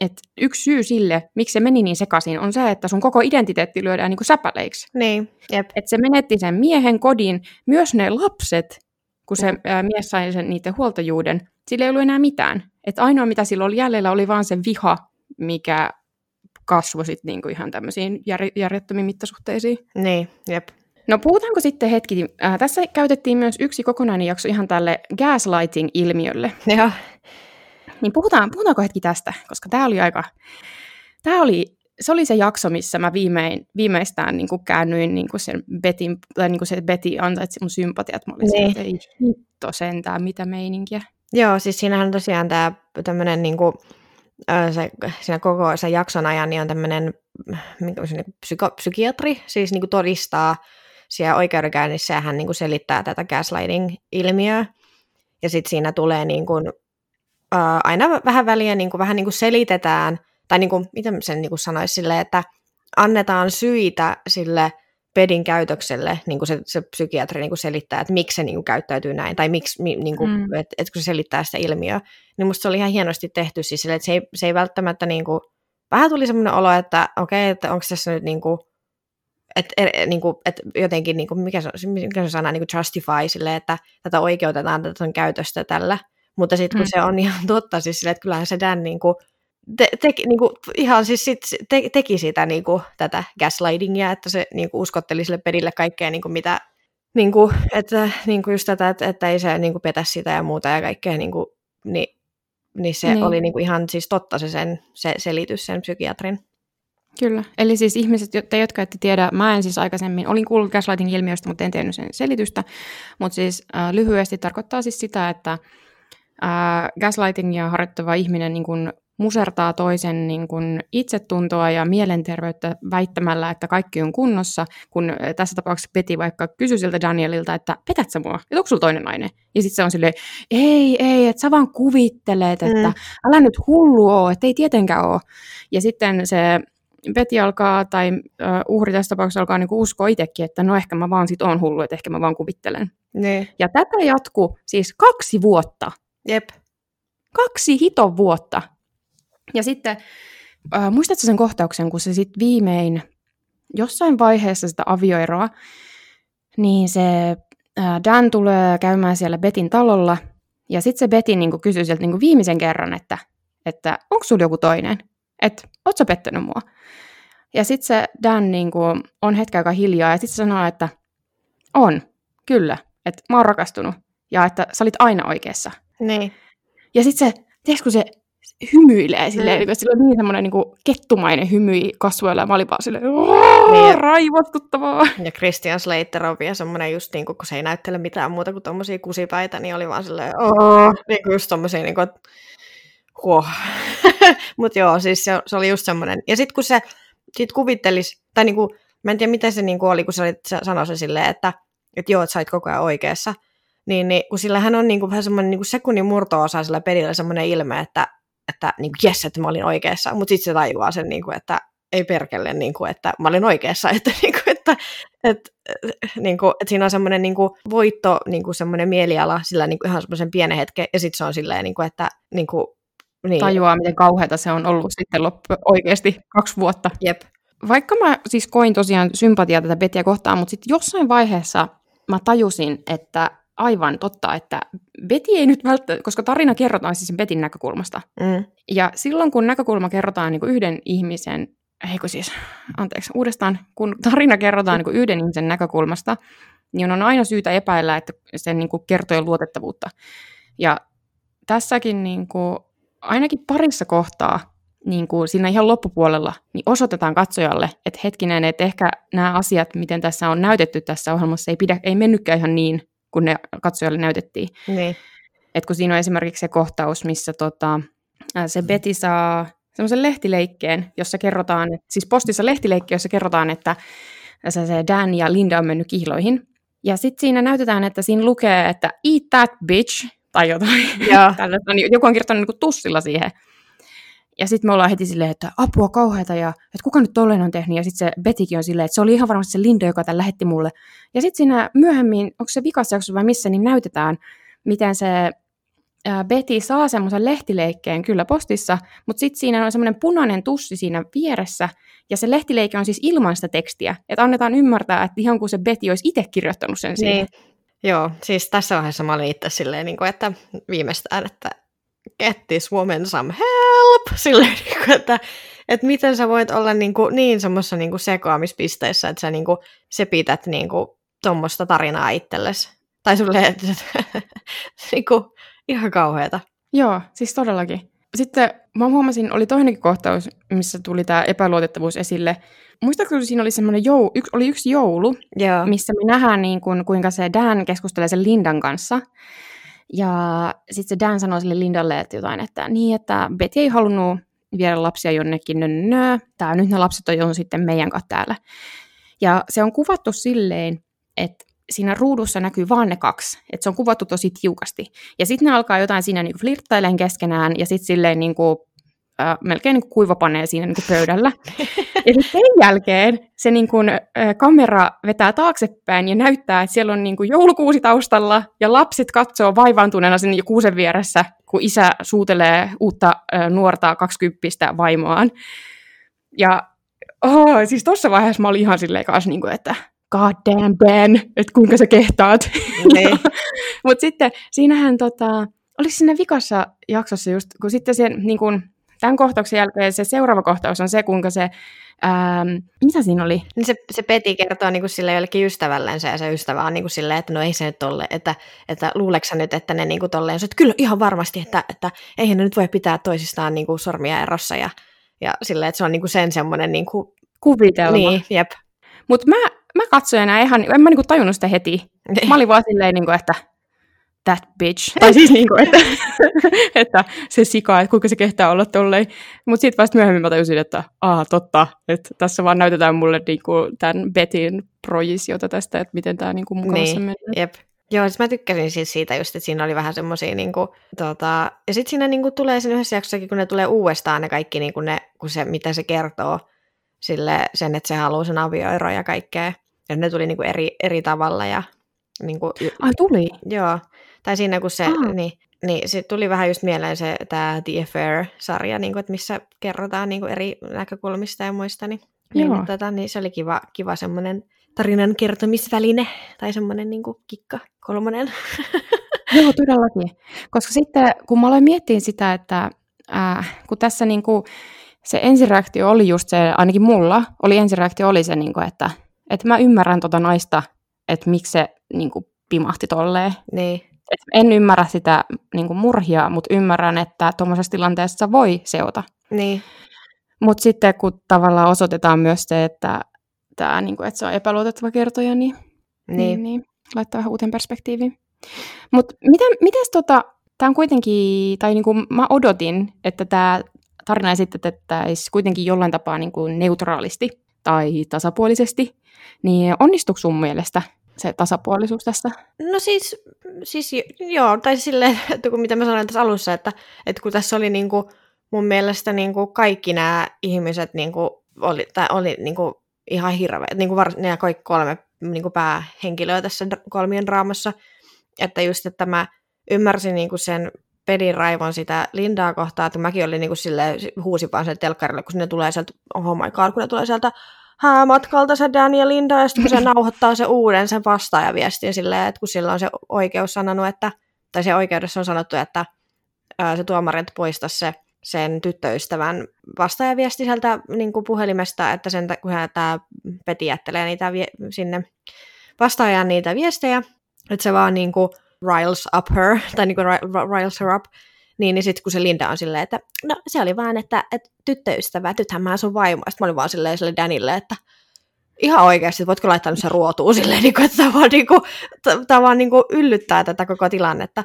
Speaker 2: että yksi syy sille, miksi se meni niin sekaisin, on se, että sun koko identiteetti lyödään niin kuin säpäleiksi.
Speaker 1: niin, jep,
Speaker 2: Että se menetti sen miehen kodin, myös ne lapset, kun se ää, mies sai sen niiden huoltajuuden, sillä ei ollut enää mitään. Että ainoa, mitä sillä oli jäljellä, oli vaan se viha, mikä kasvoi sitten niinku ihan tämmöisiin jär, järjettömiin mittasuhteisiin.
Speaker 1: niin, jep.
Speaker 2: No puhutaanko sitten hetki, äh, tässä käytettiin myös yksi kokonainen jakso ihan tälle gaslighting-ilmiölle.
Speaker 1: Joo,
Speaker 2: Niin puhutaan, puhutaanko hetki tästä, koska tämä oli aika, tämä oli, se oli se jakso, missä mä viimein, viimeistään niin kuin käännyin niin kuin sen Betin, tai niin kuin se Betty ansaitsi mun sympatiat. Mä olin
Speaker 1: Niin.
Speaker 2: niin. että ei hitto sentään, mitä meininkiä.
Speaker 1: Joo, siis siinähän tosiaan tämä tämmöinen niinku, ö, se, siinä koko sen jakson ajan niin on tämmöinen niinku psyko, psykiatri, siis niinku todistaa siellä oikeudenkäynnissä ja hän niinku selittää tätä gaslighting-ilmiöä. Ja sitten siinä tulee niinku, ö, aina vähän väliä niinku, vähän niinku selitetään, tai niinku, miten sen niinku sanoisi silleen, että annetaan syitä sille pedin käytökselle, niin kuin se, se psykiatri niin kuin selittää, että miksi se niin kuin käyttäytyy näin, tai miksi, mi, niin kuin,
Speaker 2: Mm.
Speaker 1: että, että kun se selittää sitä ilmiöä, niin musta se oli ihan hienosti tehty, siis sille, että se ei, se ei välttämättä, niin kuin, vähän tuli semmoinen olo, että okei, että onko tässä nyt niin kuin, että, er, niin kuin, että jotenkin, niin kuin, mikä, se, mikä se sana, niin kuin justify sille, että tätä oikeutetaan tätä käytöstä tällä, mutta sitten kun
Speaker 2: Mm.
Speaker 1: se on ihan <laughs> totta, siis sille, että kyllähän se Dan niin kuin, te, te, niin kuin, ihan siis sit, te, teki sitä niin kuin, tätä gaslightingia, että se niin kuin, uskotteli sille pedille kaikkea, niin kuin, mitä, niin kuin, että niin kuin just tätä, että, että ei se niin kuin, petä sitä ja muuta ja kaikkea, niin, kuin, niin, niin se
Speaker 2: Niin.
Speaker 1: oli niin kuin, ihan siis totta se, sen, se selitys sen psykiatrin.
Speaker 2: Kyllä. Eli siis ihmiset, te, jotka ette tiedä, mä en siis aikaisemmin, olin kuullut gaslighting-ilmiöstä, mutta en tiennyt sen selitystä. Mutta siis äh, lyhyesti tarkoittaa siis sitä, että äh, gaslightingia harjoittava ihminen niin kun musertaa toisen niin kun itsetuntoa ja mielenterveyttä väittämällä, että kaikki on kunnossa, kun tässä tapauksessa Peti vaikka kysyi siltä Danielilta, että petät sä mua, että onko sulla toinen nainen? Ja sitten se on silleen, ei, ei, että sä vaan kuvittelet, että
Speaker 1: Mm.
Speaker 2: älä nyt hullu oo, että ei tietenkään oo. Ja sitten se Peti alkaa, tai uh, uhri tässä tapauksessa alkaa niinku uskoa itsekin, että no ehkä mä vaan sit oon hullu, että ehkä mä vaan kuvittelen.
Speaker 1: Niin.
Speaker 2: Ja tätä jatkuu siis kaksi vuotta.
Speaker 1: Jep.
Speaker 2: Kaksi hiton vuotta. Ja sitten, uh, muistatko sen kohtauksen, kun se sitten viimein jossain vaiheessa sitä avioeroa, niin se uh, Dan tulee käymään siellä Betin talolla, ja sitten se Betty niinku kysyy sieltä niinku viimeisen kerran, että, että onko sulla joku toinen? Että oot sä pettänyt mua? Ja sitten se Dan niinku on hetken aikaa hiljaa, ja sitten sanoo, että on, kyllä, että mä oon rakastunut, ja että sä olit aina oikeassa.
Speaker 1: Niin.
Speaker 2: Ja sitten se, tiedätkö kun se hymyilee silleen,
Speaker 1: Mm.
Speaker 2: mm. sillä on niin semmoinen niin kettumainen hymyi kasvoilla, ja mä olin vaan silleen,
Speaker 1: Niin.
Speaker 2: niin. raivostuttavaa.
Speaker 1: Ja Christian Slater on vielä semmoinen just niin kuin, kun se ei näyttele mitään muuta kuin tommosia kusipäitä, niin oli vaan silleen, oh, niin kuin just tommosia niin kuin, että huh. <laughs> Mut joo, siis se, se oli just semmoinen. Ja sitten kun se sit kuvittelis, tai niin kuin, mä en tiedä miten se niin kuin oli, kun se, oli, se sanoi se silleen, että, että joo, että sä oot koko ajan oikeassa. Niin, niin kun sillä hän on niin kuin, vähän semmoinen niin kuin sekunnin murto-osa sillä pelillä semmoinen ilme, että, että niin kuin, jes, että mä olin oikeassa. Mutta sitten se tajuaa sen, niin kuin, että ei perkele, niin kuin, että mä olin oikeassa, <laughs> että, niin kuin, että, että, niin kuin, että siinä on semmoinen niin kuin, voitto, niin kuin semmoinen mieliala sillä niin kuin, ihan semmoisen pienen hetken, ja sitten se on silleen, niin kuin, että niin kuin,
Speaker 2: niin. tajuaa, miten kauheata se on ollut sitten loppu, oikeasti kaksi vuotta.
Speaker 1: Jep.
Speaker 2: Vaikka mä siis koin tosiaan sympatiaa tätä Bettiä kohtaan, mutta sitten jossain vaiheessa mä tajusin, että aivan totta, että Betty ei nyt välttämättä, koska tarina kerrotaan siis sen Betin näkökulmasta.
Speaker 1: Mm.
Speaker 2: Ja silloin kun näkökulma kerrotaan niin kuin yhden ihmisen, eikö siis, anteeksi, uudestaan, kun tarina kerrotaan niin kuin yhden ihmisen näkökulmasta, niin on aina syytä epäillä, että sen niin kuin kertojen luotettavuutta. Ja tässäkin niin kuin, ainakin parissa kohtaa niin kuin siinä ihan loppupuolella, niin osoitetaan katsojalle, että hetkinen, että ehkä nämä asiat, miten tässä on näytetty tässä ohjelmassa, ei, pidä, ei mennytkään ihan niin, kun ne katsojalle näytettiin.
Speaker 1: Niin.
Speaker 2: Et kun siinä on esimerkiksi se kohtaus, missä tota, se Betty saa semmoisen lehtileikkeen, jossa kerrotaan, siis postissa lehtileikki, jossa kerrotaan, että se, se Dan ja Linda on mennyt kihloihin. Ja sitten siinä näytetään, että siinä lukee, että eat that bitch, tai jotain. <laughs> Tällaista, niin joku on kirjoittanut niin tussilla siihen. Ja sitten me ollaan heti silleen, että apua kauheata ja että kuka nyt tolleen on tehnyt. Ja sitten se Betikin on silleen, että se oli ihan varmasti se Linda, joka tämän lähetti mulle. Ja sitten siinä myöhemmin, onko se vikassa vai missä, niin näytetään, miten se Betty saa semmoisen lehtileikkeen kyllä postissa, mutta sitten siinä on semmoinen punainen tussi siinä vieressä, ja se lehtileike on siis ilman sitä tekstiä, että annetaan ymmärtää, että ihan kuin se Betty olisi itse kirjoittanut sen siihen. Niin.
Speaker 1: Joo, siis tässä vaiheessa mä olin itse silleen, niin kuin, että viimeistään, että get this woman some help, silleen, <laughs> niin kuin, että, että miten sä voit olla niin, kuin, niin semmoisessa niin kuin sekoamispisteessä, että sä niin kuin, sepität niin kuin, tuommoista tarinaa itsellesi. Tai sulle, <laughs> että, niin kuin, ihan kauheata.
Speaker 2: Joo, siis todellakin. Sitten mä huomasin, oli toinenkin kohtaus, missä tuli tämä epäluotettavuus esille. Muistaakseni siinä oli semmoinen jou, yks, oli yksi joulu,
Speaker 1: Joo.
Speaker 2: missä me nähdään niin kuin, kuinka se Dan keskustelee sen Lindan kanssa. Ja sitten se Dan sanoi sille Lindalle että jotain, että niin, että Betty ei halunnut viedä lapsia jonnekin, nö, tää, nyt ne lapset on jo sitten meidän kanssa täällä. Ja se on kuvattu silleen, että siinä ruudussa näkyy vaan ne kaksi, että se on kuvattu tosi tiukasti. Ja sitten ne alkaa jotain siinä niin flirttailemaan keskenään, ja sitten silleen niin kuin, äh, melkein niin kuivapanee siinä niin kuin pöydällä. <laughs> ja sitten sen jälkeen se niin kuin, äh, kamera vetää taaksepäin ja näyttää, että siellä on niin kuin joulukuusi taustalla, ja lapset katsoo vaivaantuneena sen kuusen vieressä, kun isä suutelee uutta äh, nuorta kaksikymppistä vaimoaan. Ja oh, siis tuossa vaiheessa mä olin ihan silleen kanssa, niin kuin, että god damn Ben, että kuinka sä kehtaat.
Speaker 1: Niin. <laughs>
Speaker 2: Mutta sitten siinähän tota, oliko siinä vikassa jaksossa just, kun sitten se, niin kun, tämän kohtauksen jälkeen se seuraava kohtaus on se, kuinka se, ähm, mitä siinä oli?
Speaker 1: Niin se, se Peti kertoo niin kuin sille jollekin ystävällensä ja se ystävä on niin kuin silleen, että no ei se nyt tolle, että, että luuleeko nyt, että ne niin kuin tolleen, että kyllä ihan varmasti, että, että eihän ne nyt voi pitää toisistaan niin kuin sormia erossa ja, ja silleen, että se on niin kuin sen semmoinen niin kuin,
Speaker 2: kuvitelma.
Speaker 1: Niin, jep.
Speaker 2: Mutta mä mä katsojana ihan, en mä niinku tajunnut sitä heti. Niin. <laughs> Mä olin vaan silleen, niinku, että that bitch. Tai siis <laughs> niinku, että, että se sika, että kuinka se kehtää olla tolleen. Mutta sitten vasta myöhemmin mä tajusin, että aa, totta, että tässä vaan näytetään mulle niinku tämän Betin projisiota tästä, että miten tämä niinku mukavassa niin, menee.
Speaker 1: Jep. Joo, siis mä tykkäsin siis siitä just, että siinä oli vähän semmoisia, niinku, tota, ja sitten siinä niinku tulee siinä yhdessä jaksossakin, kun ne tulee uudestaan ne kaikki, niinku ne, kun se, mitä se kertoo, sille, sen, että se haluaa sen avioeron ja kaikkea. Ja ne tuli niinku eri, eri tavalla. Ja, niinku,
Speaker 2: Ai tuli?
Speaker 1: Joo. Tai siinä kun se, ah. niin, niin se tuli vähän just mieleen se tämä The Affair-sarja, niin kuin, että missä kerrotaan niin kuin eri näkökulmista ja muista. Niin, niin Joo. niin, tota, niin se oli kiva, kiva semmoinen tarinan kertomisväline tai semmoinen niin kuin kikka kolmonen. <laughs>
Speaker 2: Joo, todellakin. Koska sitten, kun mä aloin miettiä sitä, että äh, kun tässä niin kuin, se ensireaktio oli just se, ainakin mulla, oli ensireaktio oli se, niin kuin, että, että mä ymmärrän tota naista, että miksi se niin kuin, pimahti tolleen.
Speaker 1: Niin.
Speaker 2: En ymmärrä sitä niin kuin, murhia, mutta ymmärrän, että tuommoisessa tilanteessa voi seota.
Speaker 1: Niin.
Speaker 2: Mutta sitten kun tavallaan osoitetaan myös se, että, tää, niin kuin, että se on epäluotettava kertoja, niin, niin. niin, niin laittaa vähän uuteen perspektiiviin. Mutta miten, mites tota, tämä on kuitenkin, tai niin kuin mä odotin, että tämä tarina esitettäisiin kuitenkin jollain tapaa niin kuin neutraalisti tai tasapuolisesti, niin onnistuiko sun mielestä se tasapuolisuus tässä?
Speaker 1: No siis, siis joo, tai silleen, <laughs> että kun mitä mä sanoin tässä alussa, että, että kun tässä oli niin kuin, mun mielestä niin kuin kaikki nämä ihmiset niin kuin, oli, tai oli niin kuin, ihan hirveä, niin kuin var, nämä kaikki kolme niin kuin päähenkilöä tässä kolmien draamassa, että just, että mä ymmärsin niin kuin sen pedin raivon sitä Lindaa kohtaa, että mäkin olin niinku silleen, huusin vaan sen telkkarille, kun ne tulee sieltä, oh my god, kun ne tulee sieltä häämatkalta se Dan ja Linda, ja sitten kun se <clears throat> nauhoittaa se uuden sen vastaajaviestin silleen, että kun sillä on se oikeus sanonut, että, tai se oikeudessa on sanottu, että ää, se tuomari poista se sen tyttöystävän vastaajaviesti sieltä niin kuin puhelimesta, että sen, kun tämä Peti jättelee niitä vie, sinne vastaajan niitä viestejä, että se vaan niin kuin riles up her, tai niin kuin riles her up, niin, niin sitten kun se Linda on silleen, että no se oli vaan, että, että tyttöystävä, nythän mä sun vaimo. Sitten mä olin vaan silleen sille Danille, että ihan oikeasti, voitko laittaa nyt se ruotuun silleen, niin kuin, että tämä vaan, niin kuin, tämä vaan niin kuin yllyttää tätä koko tilannetta.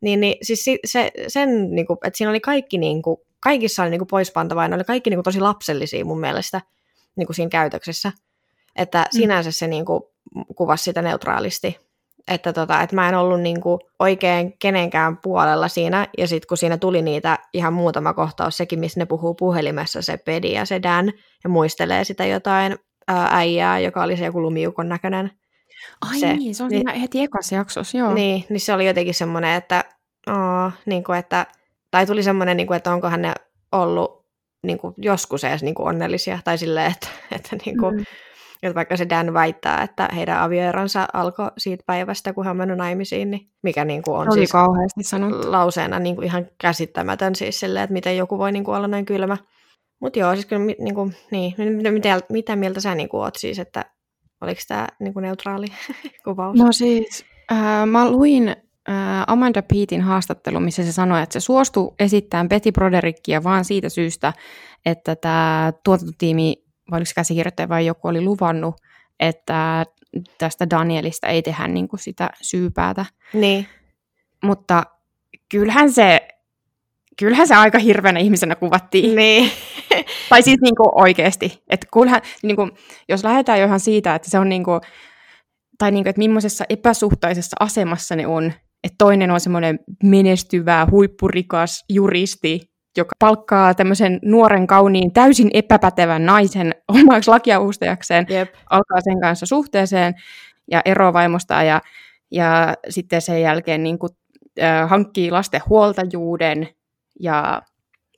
Speaker 1: Niin, niin siis se, sen, niin kuin, että siinä oli kaikki, niin kuin, kaikissa oli niin kuin poispantavaa, ne oli kaikki niin kuin, tosi lapsellisia mun mielestä niin kuin siinä käytöksessä. Että mm. sinänsä se niin kuin, kuvasi sitä neutraalisti että, tota, että mä en ollut niinku oikein kenenkään puolella siinä, ja sitten kun siinä tuli niitä ihan muutama kohtaus, sekin, missä ne puhuu puhelimessa, se Pedi ja se Dan, ja muistelee sitä jotain ää, äijää, joka oli se joku lumiukon näköinen.
Speaker 2: Ai se, niin, se on niin, heti ekassa jaksossa, joo.
Speaker 1: Niin, niin se oli jotenkin semmoinen, että, oh, niin kuin, että tai tuli semmoinen, niin kuin, että onkohan ne ollut niin kuin, joskus edes niin kuin onnellisia, tai silleen, että, että niin kuin, mm että vaikka se Dan väittää, että heidän avioeronsa alkoi siitä päivästä, kun hän on mennyt naimisiin, niin mikä niin kuin on
Speaker 2: Oli
Speaker 1: siis
Speaker 2: kauheasti sanottu.
Speaker 1: lauseena niin kuin ihan käsittämätön siis silleen, että miten joku voi niin kuin olla näin kylmä. Mutta joo, siis kyllä niin kuin, niin, mitä, mitä mieltä sä niin kuin oot siis, että oliko tämä niin kuin neutraali <laughs> kuvaus?
Speaker 2: No siis, äh, mä luin Amanda Peetin haastattelu, missä se sanoi, että se suostui esittämään Betty Broderickia vaan siitä syystä, että tämä tuotantotiimi vai oliko käsikirjoittaja vai joku oli luvannut, että tästä Danielista ei tehdä niin kuin sitä syypäätä.
Speaker 1: Niin.
Speaker 2: Mutta kyllähän se, kyllähän se aika hirveänä ihmisenä kuvattiin.
Speaker 1: Niin. <laughs>
Speaker 2: tai siis niin kuin oikeasti. Että kyllähän, niin kuin, jos lähdetään jo ihan siitä, että se on niin kuin, tai niin kuin, että millaisessa epäsuhtaisessa asemassa ne on, että toinen on semmoinen menestyvä, huippurikas juristi, joka palkkaa tämmöisen nuoren, kauniin, täysin epäpätevän naisen <laughs> omaksi lakiavustajakseen,
Speaker 1: Jep.
Speaker 2: alkaa sen kanssa suhteeseen ja eroaa vaimostaan ja, ja sitten sen jälkeen niin kuin, äh, hankkii lasten huoltajuuden ja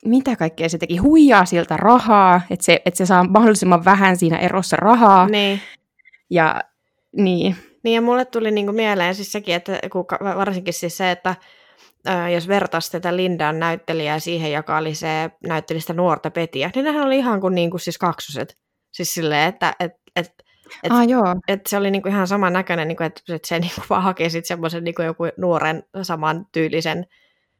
Speaker 2: mitä kaikkea se teki, huijaa siltä rahaa, että se, että se saa mahdollisimman vähän siinä erossa rahaa.
Speaker 1: Niin.
Speaker 2: Ja niin.
Speaker 1: Niin ja mulle tuli niinku mieleen siis sekin, että kun, varsinkin siis se, että jos vertaisi tätä Lindan näyttelijää siihen, joka oli se, näytteli sitä nuorta Petiä, niin nehän oli ihan kuin, niin kuin siis kaksoset. Siis silleen, että et, et, et,
Speaker 2: ah, joo.
Speaker 1: et se oli niin kuin ihan saman näköinen, niin kuin, että, että se niin kuin vaan haki sitten semmoisen niin kuin joku nuoren saman tyylisen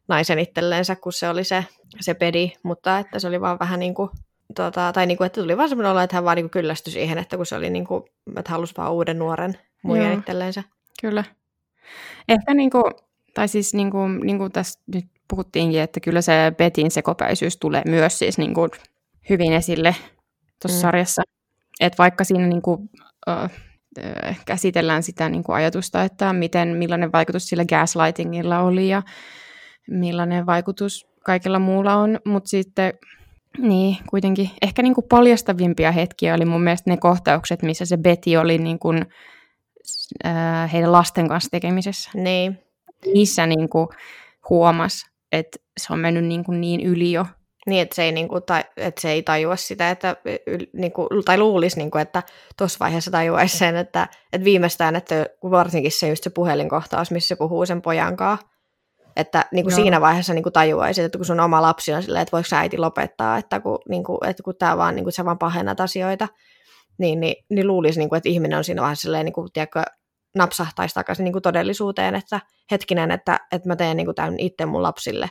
Speaker 1: naisen itselleensä, kun se oli se, se pedi, mutta että se oli vaan vähän niin kuin, tota, tai niin kuin, että tuli vaan semmoinen olo, että hän vaan niin kuin kyllästyi siihen, että kun se oli niin kuin, että halusi vaan uuden nuoren muijan itselleensä.
Speaker 2: Kyllä. Ehkä niin kuin, tai siis niin kuin, niin kuin tässä nyt puhuttiinkin, että kyllä se Betin sekopäisyys tulee myös siis niin kuin hyvin esille tuossa mm. sarjassa. Että vaikka siinä niin kuin, äh, käsitellään sitä niin kuin ajatusta, että miten, millainen vaikutus sillä gaslightingilla oli ja millainen vaikutus kaikella muulla on, mutta sitten niin, kuitenkin ehkä niin kuin paljastavimpia hetkiä oli mun mielestä ne kohtaukset, missä se Betty oli niin kuin, äh, heidän lasten kanssa tekemisessä.
Speaker 1: Niin
Speaker 2: niissä niin kuin huomasi, että se on mennyt niin, kuin niin yli jo.
Speaker 1: Niin, että se ei, niin kuin, ta, että se ei tajua sitä, että, niin kuin, tai luulisi, niin kuin, että tuossa vaiheessa tajuaisi sen, että, että viimeistään, että varsinkin se just se puhelinkohtaus, missä se puhuu sen pojan kanssa, että niin kuin siinä vaiheessa niin kuin tajuaisit, että kun sun oma lapsi on silleen, että voiko äiti lopettaa, että kun, niin kuin, että kun tämä vaan, niin kuin, sä vaan pahennat asioita, niin, niin, niin luulisi, niin kuin, että ihminen on siinä vaiheessa silleen, niin kuin, tiedätkö, napsahtaisi takaisin niin kuin todellisuuteen, että hetkinen, että, että mä teen niin kuin tämän itse mun lapsille.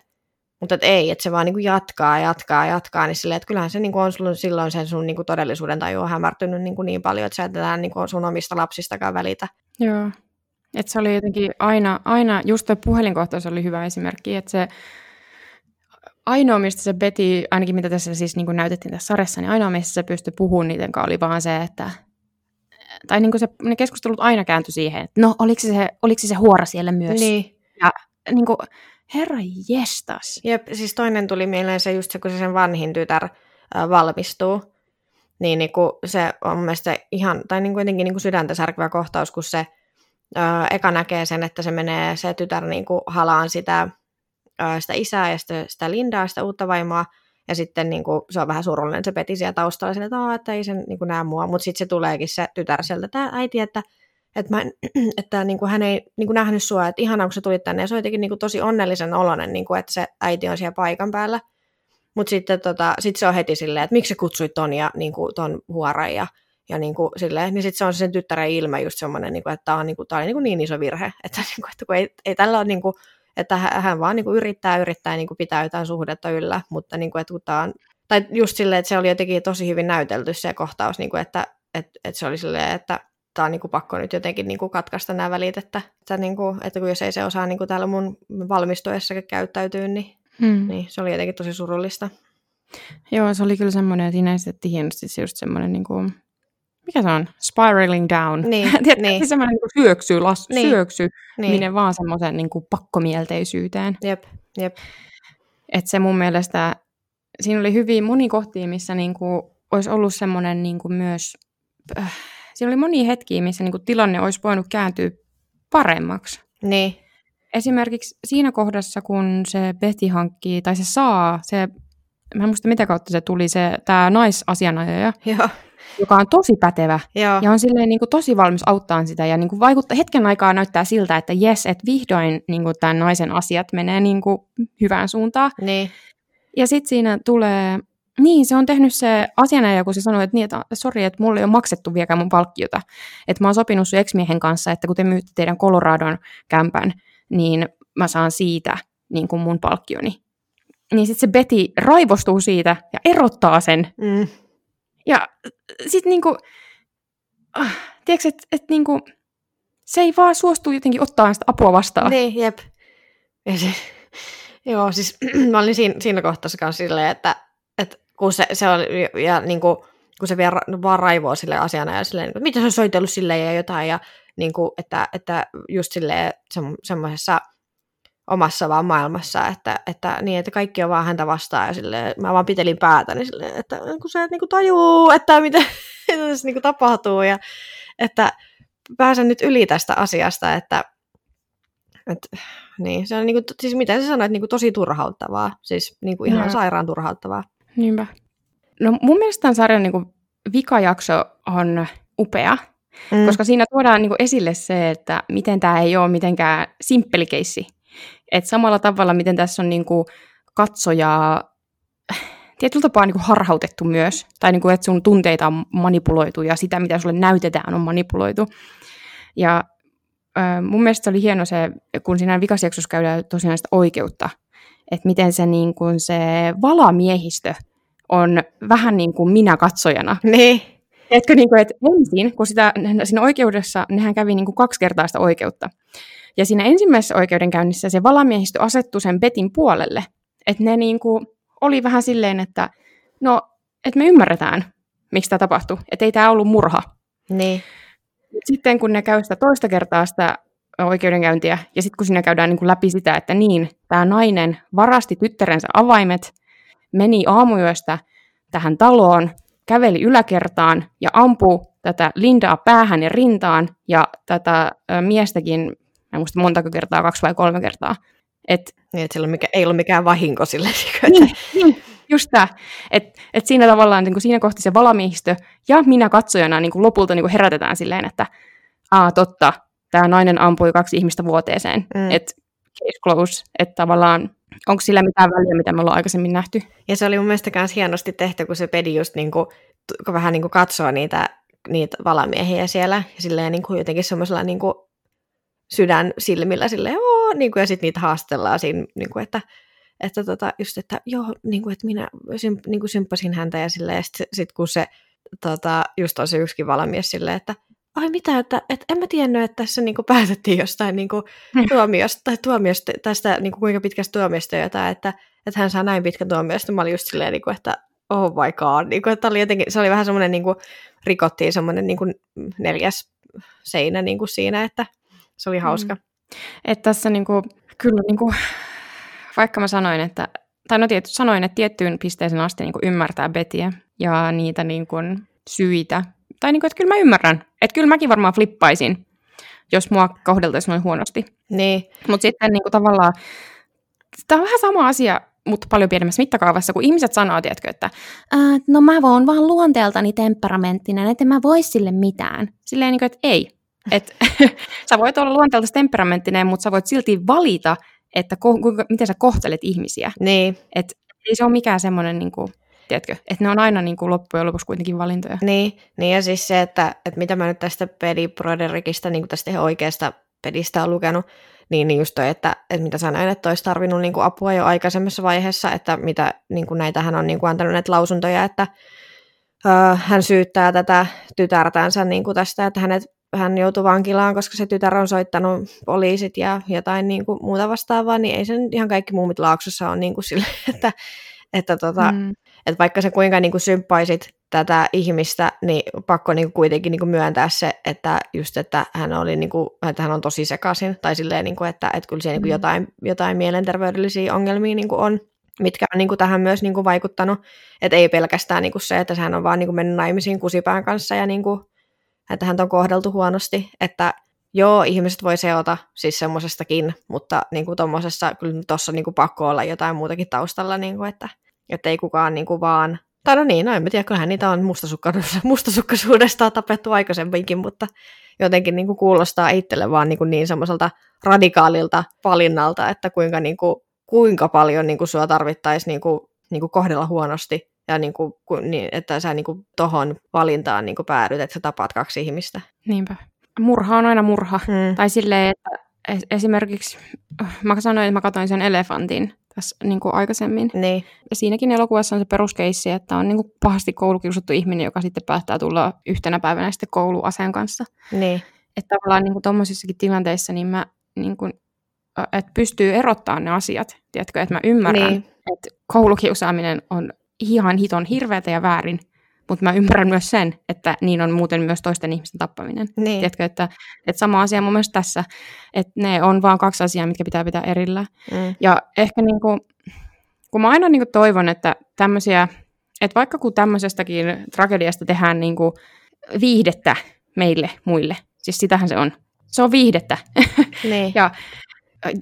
Speaker 1: Mutta et ei, että se vaan niin kuin jatkaa, jatkaa, jatkaa, niin silleen, että kyllähän se niin kuin on sulla, silloin sen sun niin kuin todellisuuden taju on hämärtynyt niin, kuin niin paljon, että sä et enää niin kuin sun omista lapsistakaan välitä.
Speaker 2: Joo, että se oli jotenkin aina, aina just tuo puhelinkohtaus oli hyvä esimerkki, että se ainoa, mistä se Betty, ainakin mitä tässä siis niin kuin näytettiin tässä sarjassa, niin ainoa, mistä se pystyi puhumaan niiden kanssa, oli vaan se, että tai niin kuin se, ne keskustelut aina kääntyi siihen, että no, oliko se, oliko se, huora siellä myös?
Speaker 1: Niin.
Speaker 2: Ja niin kuin, herra jestas.
Speaker 1: Jep, siis toinen tuli mieleen se just se, kun se sen vanhin tytär äh, valmistuu, niin, niin kuin se on mielestäni ihan, tai niin kuin jotenkin niin kuin sydäntä särkevä kohtaus, kun se äh, eka näkee sen, että se menee se tytär niin kuin halaan sitä ää, sitä isää ja sitä, sitä Lindaa, sitä uutta vaimoa, ja sitten niin kuin, se on vähän surullinen se Peti siellä taustalla, sille, että, että ei sen niin kuin, näe mua, mutta sitten se tuleekin se tytär sieltä, tämä äiti, että, että, mä, <clears throat> että niin kuin, hän ei niin kuin, nähnyt sua, että ihanaa kun sä tulit tänne, ja se on jotenkin niin kuin, tosi onnellisen oloinen, niin kuin, että se äiti on siellä paikan päällä, mutta sitten tota, sit se on heti silleen, että miksi sä kutsuit ton, ja, niin kuin, ton huoran ja ja niin, kuin, silleen, niin sitten se on sen tyttären ilme just semmoinen, niin kuin, että tämä on, niin, kuin, on niin, niin iso virhe, että, <laughs> niin kuin, että kun ei, ei tällä ole, niin kuin, että hän vaan niin kuin yrittää yrittää niin kuin pitää jotain suhdetta yllä, mutta niin kuin, että kun on, tai just silleen, että se oli jotenkin tosi hyvin näytelty se kohtaus, niin kuin, että, että, että se oli silleen, että tämä on niin kuin pakko nyt jotenkin niin kuin katkaista nämä välit, että, että, niin kuin, että kun jos ei se osaa niin kuin täällä mun valmistuessa käyttäytyy, niin, hmm. niin se oli jotenkin tosi surullista.
Speaker 2: Joo, se oli kyllä semmoinen, että hienosti se just semmoinen niin kuin mikä se on, spiraling down.
Speaker 1: Niin, <laughs>
Speaker 2: Tiedätkö,
Speaker 1: niin.
Speaker 2: semmoinen niin syöksy, las,
Speaker 1: Niin.
Speaker 2: syöksy,
Speaker 1: Niin.
Speaker 2: minne vaan semmoisen niin kuin pakkomielteisyyteen.
Speaker 1: Jep, jep.
Speaker 2: Et se mun mielestä, siinä oli hyvin moni kohtia, missä niin kuin olisi ollut semmoinen niin kuin myös, äh, siinä oli moni hetkiä, missä niin kuin tilanne olisi voinut kääntyä paremmaksi.
Speaker 1: Niin,
Speaker 2: Esimerkiksi siinä kohdassa, kun se Betty hankkii, tai se saa, se, mä en muista mitä kautta se tuli, se, tämä naisasianajaja,
Speaker 1: joo,
Speaker 2: joka on tosi pätevä,
Speaker 1: joo,
Speaker 2: Ja on silleen niin kuin tosi valmis auttaa sitä ja niin kuin vaikuttaa, hetken aikaa näyttää siltä, että jes, että vihdoin niin kuin tämän naisen asiat menee niin kuin hyvään suuntaan.
Speaker 1: niin,
Speaker 2: Ja sitten siinä tulee, niin se on tehnyt se asianajaja, kun se sanoi, että, niin, että sori, että mulle ei ole maksettu vieläkään mun palkkiota. Että mä oon sopinut sun ex-miehen kanssa, että kun te myytte teidän Coloradon kämpän, niin mä saan siitä niin kuin mun palkkioni. Niin sitten se Betty raivostuu siitä ja erottaa sen
Speaker 1: mm,
Speaker 2: ja sitten niinku, ah, tiedätkö, että et niinku, se ei vaan suostu jotenkin ottaa sitä apua vastaan.
Speaker 1: niin, jep. Ja se, joo, siis <clears throat> mä olin siinä, siinä kohtassa kanssa silleen, että, että kun se, se oli, ja niin kuin, kun se vielä ra- vaan raivoo sille asiana ja silleen, kuin, mitä se on soitellut silleen ja jotain, ja niin kuin, että, että just silleen se, semmoisessa omassa vaan maailmassa, että, että, niin, että kaikki on vaan häntä vastaan ja silleen, mä vaan pitelin päätä, niin silleen, että kun sä et niin kuin tajuu, että mitä, <laughs> tässä niin kuin tapahtuu ja että pääsen nyt yli tästä asiasta, että, että niin, se on niin kuin, siis mitä sä sanoit, niin kuin tosi turhauttavaa, siis niin kuin ihan
Speaker 2: Joo.
Speaker 1: sairaan turhauttavaa.
Speaker 2: Niinpä. No mun mielestä tämän sarjan niinku vikajakso on upea,
Speaker 1: Mm.
Speaker 2: koska siinä tuodaan niinku esille se, että miten tämä ei ole mitenkään simppeli keissi. Et samalla tavalla, miten tässä on niinku katsojaa tietyllä tapaa niinku harhautettu myös, tai niinku, että sun tunteita on manipuloitu ja sitä, mitä sulle näytetään, on manipuloitu. Ja mun mielestä se oli hieno se, kun siinä vikasjaksossa käydään tosiaan sitä oikeutta, että miten se, niin kuin se valamiehistö on vähän niin kuin minä katsojana.
Speaker 1: Niin,
Speaker 2: Etkö niin kuin, että ensin, kun sitä, siinä oikeudessa, nehän kävi niin kuin kaksi kertaa sitä oikeutta. Ja siinä ensimmäisessä oikeudenkäynnissä se valamiehistö asettui sen Betin puolelle. Että ne niin kuin oli vähän silleen, että no, että me ymmärretään, miksi tämä tapahtui. Että ei tämä ollut murha.
Speaker 1: niin,
Speaker 2: Sitten kun ne käy sitä toista kertaa sitä oikeudenkäyntiä, ja sitten kun siinä käydään niin kuin läpi sitä, että niin, tämä nainen varasti tyttärensä avaimet, meni aamuyöstä tähän taloon, käveli yläkertaan ja ampui tätä Lindaa päähän ja rintaan, ja tätä miestäkin, en muista montako kertaa, kaksi vai kolme kertaa. Et,
Speaker 1: niin että mikä, ei ollut mikään vahinko sille. <laughs> Että,
Speaker 2: niin, niin, just tämä. Että et siinä tavallaan niin kuin siinä kohti se valamiehistö ja minä katsojana niin kuin lopulta niin kuin herätetään silleen, että aa totta, tämä nainen ampui kaksi ihmistä vuoteeseen.
Speaker 1: Mm.
Speaker 2: Että case close, että tavallaan onko sillä mitään väliä, mitä me ollaan aikaisemmin nähty.
Speaker 1: Ja se oli mun mielestä myös hienosti tehty, kun se pedi just niinku, t- vähän niinku katsoo niitä, niitä valamiehiä siellä, ja silleen niinku jotenkin semmoisella niinku sydän silmillä silleen, oo, niinku, ja sitten niitä haastellaan siinä, niinku, että, että tota, just, että joo, niinku, että minä symp, niinku, symppasin häntä, ja silleen, ja sitten sit, kun se tota, just on se yksikin valamies silleen, että ai mitä, että, että en mä tiennyt, että tässä niinku päätettiin jostain niinku tuomiosta, tai tuomiosta, tästä niinku kuinka pitkästä tuomiosta jotain, että, että hän saa näin pitkän tuomion, sitten mä olin just silleen, niinku, että oh my god, niinku, että oli jotenkin, se oli vähän semmoinen, niinku, rikottiin semmoinen niinku, neljäs seinä niinku siinä, että se oli hauska. Mm.
Speaker 2: Että tässä niinku, kyllä niinku, vaikka mä sanoin, että tai no tietysti sanoin, että tiettyyn pisteeseen asti niin ymmärtää Betiä ja niitä niin kuin, syitä. Tai niin kuin, että kyllä mä ymmärrän. Että kyllä mäkin varmaan flippaisin, jos mua kohdeltaisiin noin huonosti.
Speaker 1: Niin,
Speaker 2: Mutta sitten niin kuin, tavallaan tämä on vähän sama asia, mutta paljon pienemmässä mittakaavassa, kun ihmiset sanoo, tiedätkö, että no mä voin vaan luonteeltani temperamenttinen, että mä voi sille mitään. Silleen, niin kuin, että ei. Et, <laughs> sä voit olla luonteelta temperamenttinen, mutta sä voit silti valita, että ko- kuinka, miten sä kohtelet ihmisiä.
Speaker 1: Niin.
Speaker 2: Et, ei se ole mikään semmoinen, niin kuin, tiedätkö, että ne on aina niin kuin loppujen lopuksi kuitenkin valintoja.
Speaker 1: Niin, niin ja siis se, että, että mitä mä nyt tästä Pedi Broderikista, niin kuin tästä ihan oikeasta pedistä on lukenut, niin, niin just toi, että, että mitä sanoin, että olisi tarvinnut niin kuin apua jo aikaisemmassa vaiheessa, että mitä niin kuin näitä hän on niin kuin antanut näitä lausuntoja, että uh, hän syyttää tätä tytärtänsä niin kuin tästä, että hänet, hän joutui vankilaan, koska se tytär on soittanut poliisit ja jotain niin kuin muuta vastaavaa, niin ei sen ihan kaikki muumit laaksossa ole niin kuin sille, että, että, tota, mm. että vaikka se kuinka niin kuin symppaisit tätä ihmistä, niin pakko niin kuin kuitenkin niin kuin myöntää se, että just, että hän, oli niin kuin, että hän on tosi sekaisin, tai silleen, niin kuin, että, että kyllä siellä niin kuin jotain, jotain mielenterveydellisiä ongelmia niin kuin on, mitkä on niin kuin tähän myös niin kuin vaikuttanut, että ei pelkästään niin kuin se, että hän on vaan niin kuin mennyt naimisiin kusipään kanssa ja niin kuin, että hän on kohdeltu huonosti, että joo, ihmiset voi seota siis semmoisestakin, mutta niin kuin tuommoisessa kyllä tuossa niin kuin pakko olla jotain muutakin taustalla, niin kuin, että, että ei kukaan niin kuin vaan tai no niin, no en tiedä, kyllähän niitä on <laughs> mustasukkaisuudesta tapettu aikaisemminkin, mutta jotenkin niin kuin kuulostaa itselle vaan niin, kuin niin semmoiselta radikaalilta valinnalta, että kuinka, niin kuin, kuinka paljon niin kuin sua tarvittaisiin niin kuin, niin kuin kohdella huonosti ja niin kuin, niin, että sä niin kuin tohon valintaan niin kuin päädyt, että sä tapaat kaksi ihmistä.
Speaker 2: Niinpä. Murha on aina murha. Hmm. Tai silleen, että esimerkiksi mä sanoin, että mä katsoin sen elefantin tässä niin kuin aikaisemmin.
Speaker 1: Niin.
Speaker 2: Ja siinäkin elokuvassa on se peruskeissi, että on niin kuin pahasti koulukiusattu ihminen, joka sitten päättää tulla yhtenä päivänä sitten kouluaseen kanssa.
Speaker 1: Niin.
Speaker 2: Että tavallaan niin tuommoisissakin tilanteissa niin mä niin kuin, että pystyy erottamaan ne asiat, tiedätkö, että mä ymmärrän, niin. että koulukiusaaminen on ihan hiton hirveätä ja väärin, mutta mä ymmärrän myös sen, että niin on muuten myös toisten ihmisten tappaminen.
Speaker 1: Niin.
Speaker 2: Tiedätkö, että, että sama asia mun mielestä tässä, että ne on vaan kaksi asiaa, mitkä pitää pitää erillä. Mm. Ja ehkä niin kuin, kun mä aina niin kuin toivon, että tämmöisiä, että vaikka kun tämmöisestäkin tragediasta tehdään niin kuin viihdettä meille muille, siis sitähän se on. Se on viihdettä.
Speaker 1: Niin. <laughs>
Speaker 2: ja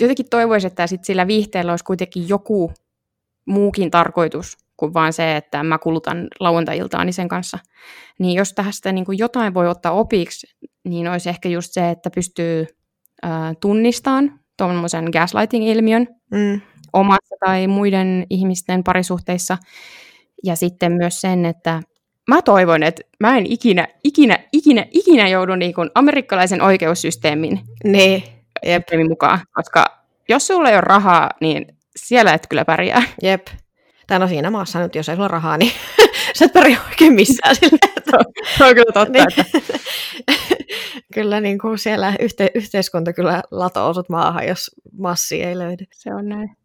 Speaker 2: jotenkin toivoisin, että sit sillä viihteellä olisi kuitenkin joku muukin tarkoitus kuin vaan se, että mä kulutan lauantai-iltaani sen kanssa. Niin jos tästä niin kuin jotain voi ottaa opiksi, niin olisi ehkä just se, että pystyy äh, tunnistamaan tuommoisen gaslighting-ilmiön mm. omassa tai muiden ihmisten parisuhteissa. Ja sitten myös sen, että mä toivon, että mä en ikinä, ikinä, ikinä, ikinä joudu niin kuin amerikkalaisen oikeussysteemin
Speaker 1: niin.
Speaker 2: Jep. mukaan, koska jos sulla ei ole rahaa, niin siellä et kyllä pärjää.
Speaker 1: Jep. Tai no siinä maassa nyt, jos ei sulla rahaa, niin <laughs> sä et pärjää oikein missään. Sille, että...
Speaker 2: Se on kyllä totta. Niin.
Speaker 1: Että... <laughs> kyllä niin kuin siellä yhte- yhteiskunta kyllä latoo sut maahan, jos massi ei löydy.
Speaker 2: Se on näin.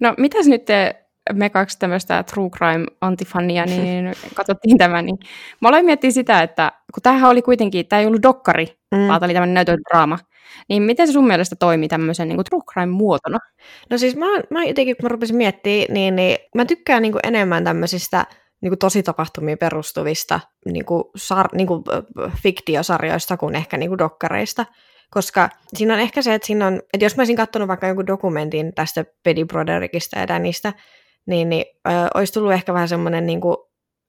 Speaker 2: No mitäs nyt te, me kaksi tämmöistä true crime antifania, niin <laughs> katsottiin tämä, niin mä aloin miettiä sitä, että kun tämähän oli kuitenkin, tämä ei ollut dokkari, mm. vaan tämä oli tämmöinen näytödraama, niin miten se sun mielestä toimii tämmöisen niin kuin true crime muotona?
Speaker 1: No siis mä, mä jotenkin, kun mä rupesin miettimään, niin, niin mä tykkään niin kuin enemmän tämmöisistä niin kuin tositapahtumiin perustuvista niin kuin sar, niin kuin fiktiosarjoista kuin ehkä niin kuin dokkareista. Koska siinä on ehkä se, että, siinä on, että jos mä olisin katsonut vaikka jonkun dokumentin tästä Pedi Broderickista ja Danista, niin, niin ö, olisi tullut ehkä vähän semmoinen niin kuin,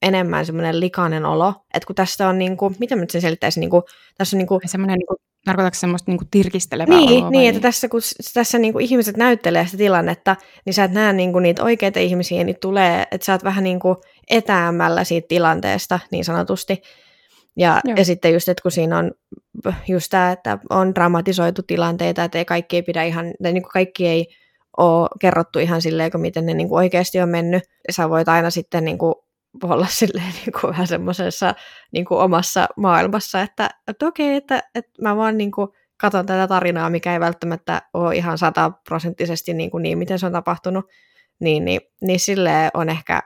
Speaker 1: enemmän semmoinen likainen olo, että kun tästä on niin kuin, mitä mä nyt sen selittäisin, niin kuin, tässä on niin kuin,
Speaker 2: semmoinen niin kuin Tarkoitatko semmoista niinku tirkistelevää
Speaker 1: Niin,
Speaker 2: oloa,
Speaker 1: niin että tässä kun tässä niinku ihmiset näyttelee sitä tilannetta, niin sä et näe niinku niitä oikeita ihmisiä, niin tulee, että sä oot vähän niinku etäämällä siitä tilanteesta niin sanotusti. Ja, ja sitten just, että kun siinä on just tämä, että on dramatisoitu tilanteita, että ei kaikki ei pidä ihan, tai niin kuin kaikki ei ole kerrottu ihan silleen, miten ne niin kuin oikeasti on mennyt. Sä voit aina sitten niin kuin olla silleen <laughs> niin kuin vähän semmoisessa niin kuin omassa maailmassa, että, että okei, että, että mä vaan niin kuin katson tätä tarinaa, mikä ei välttämättä ole ihan sataprosenttisesti niin, kuin niin miten se on tapahtunut, niin, niin, niin silleen on ehkä,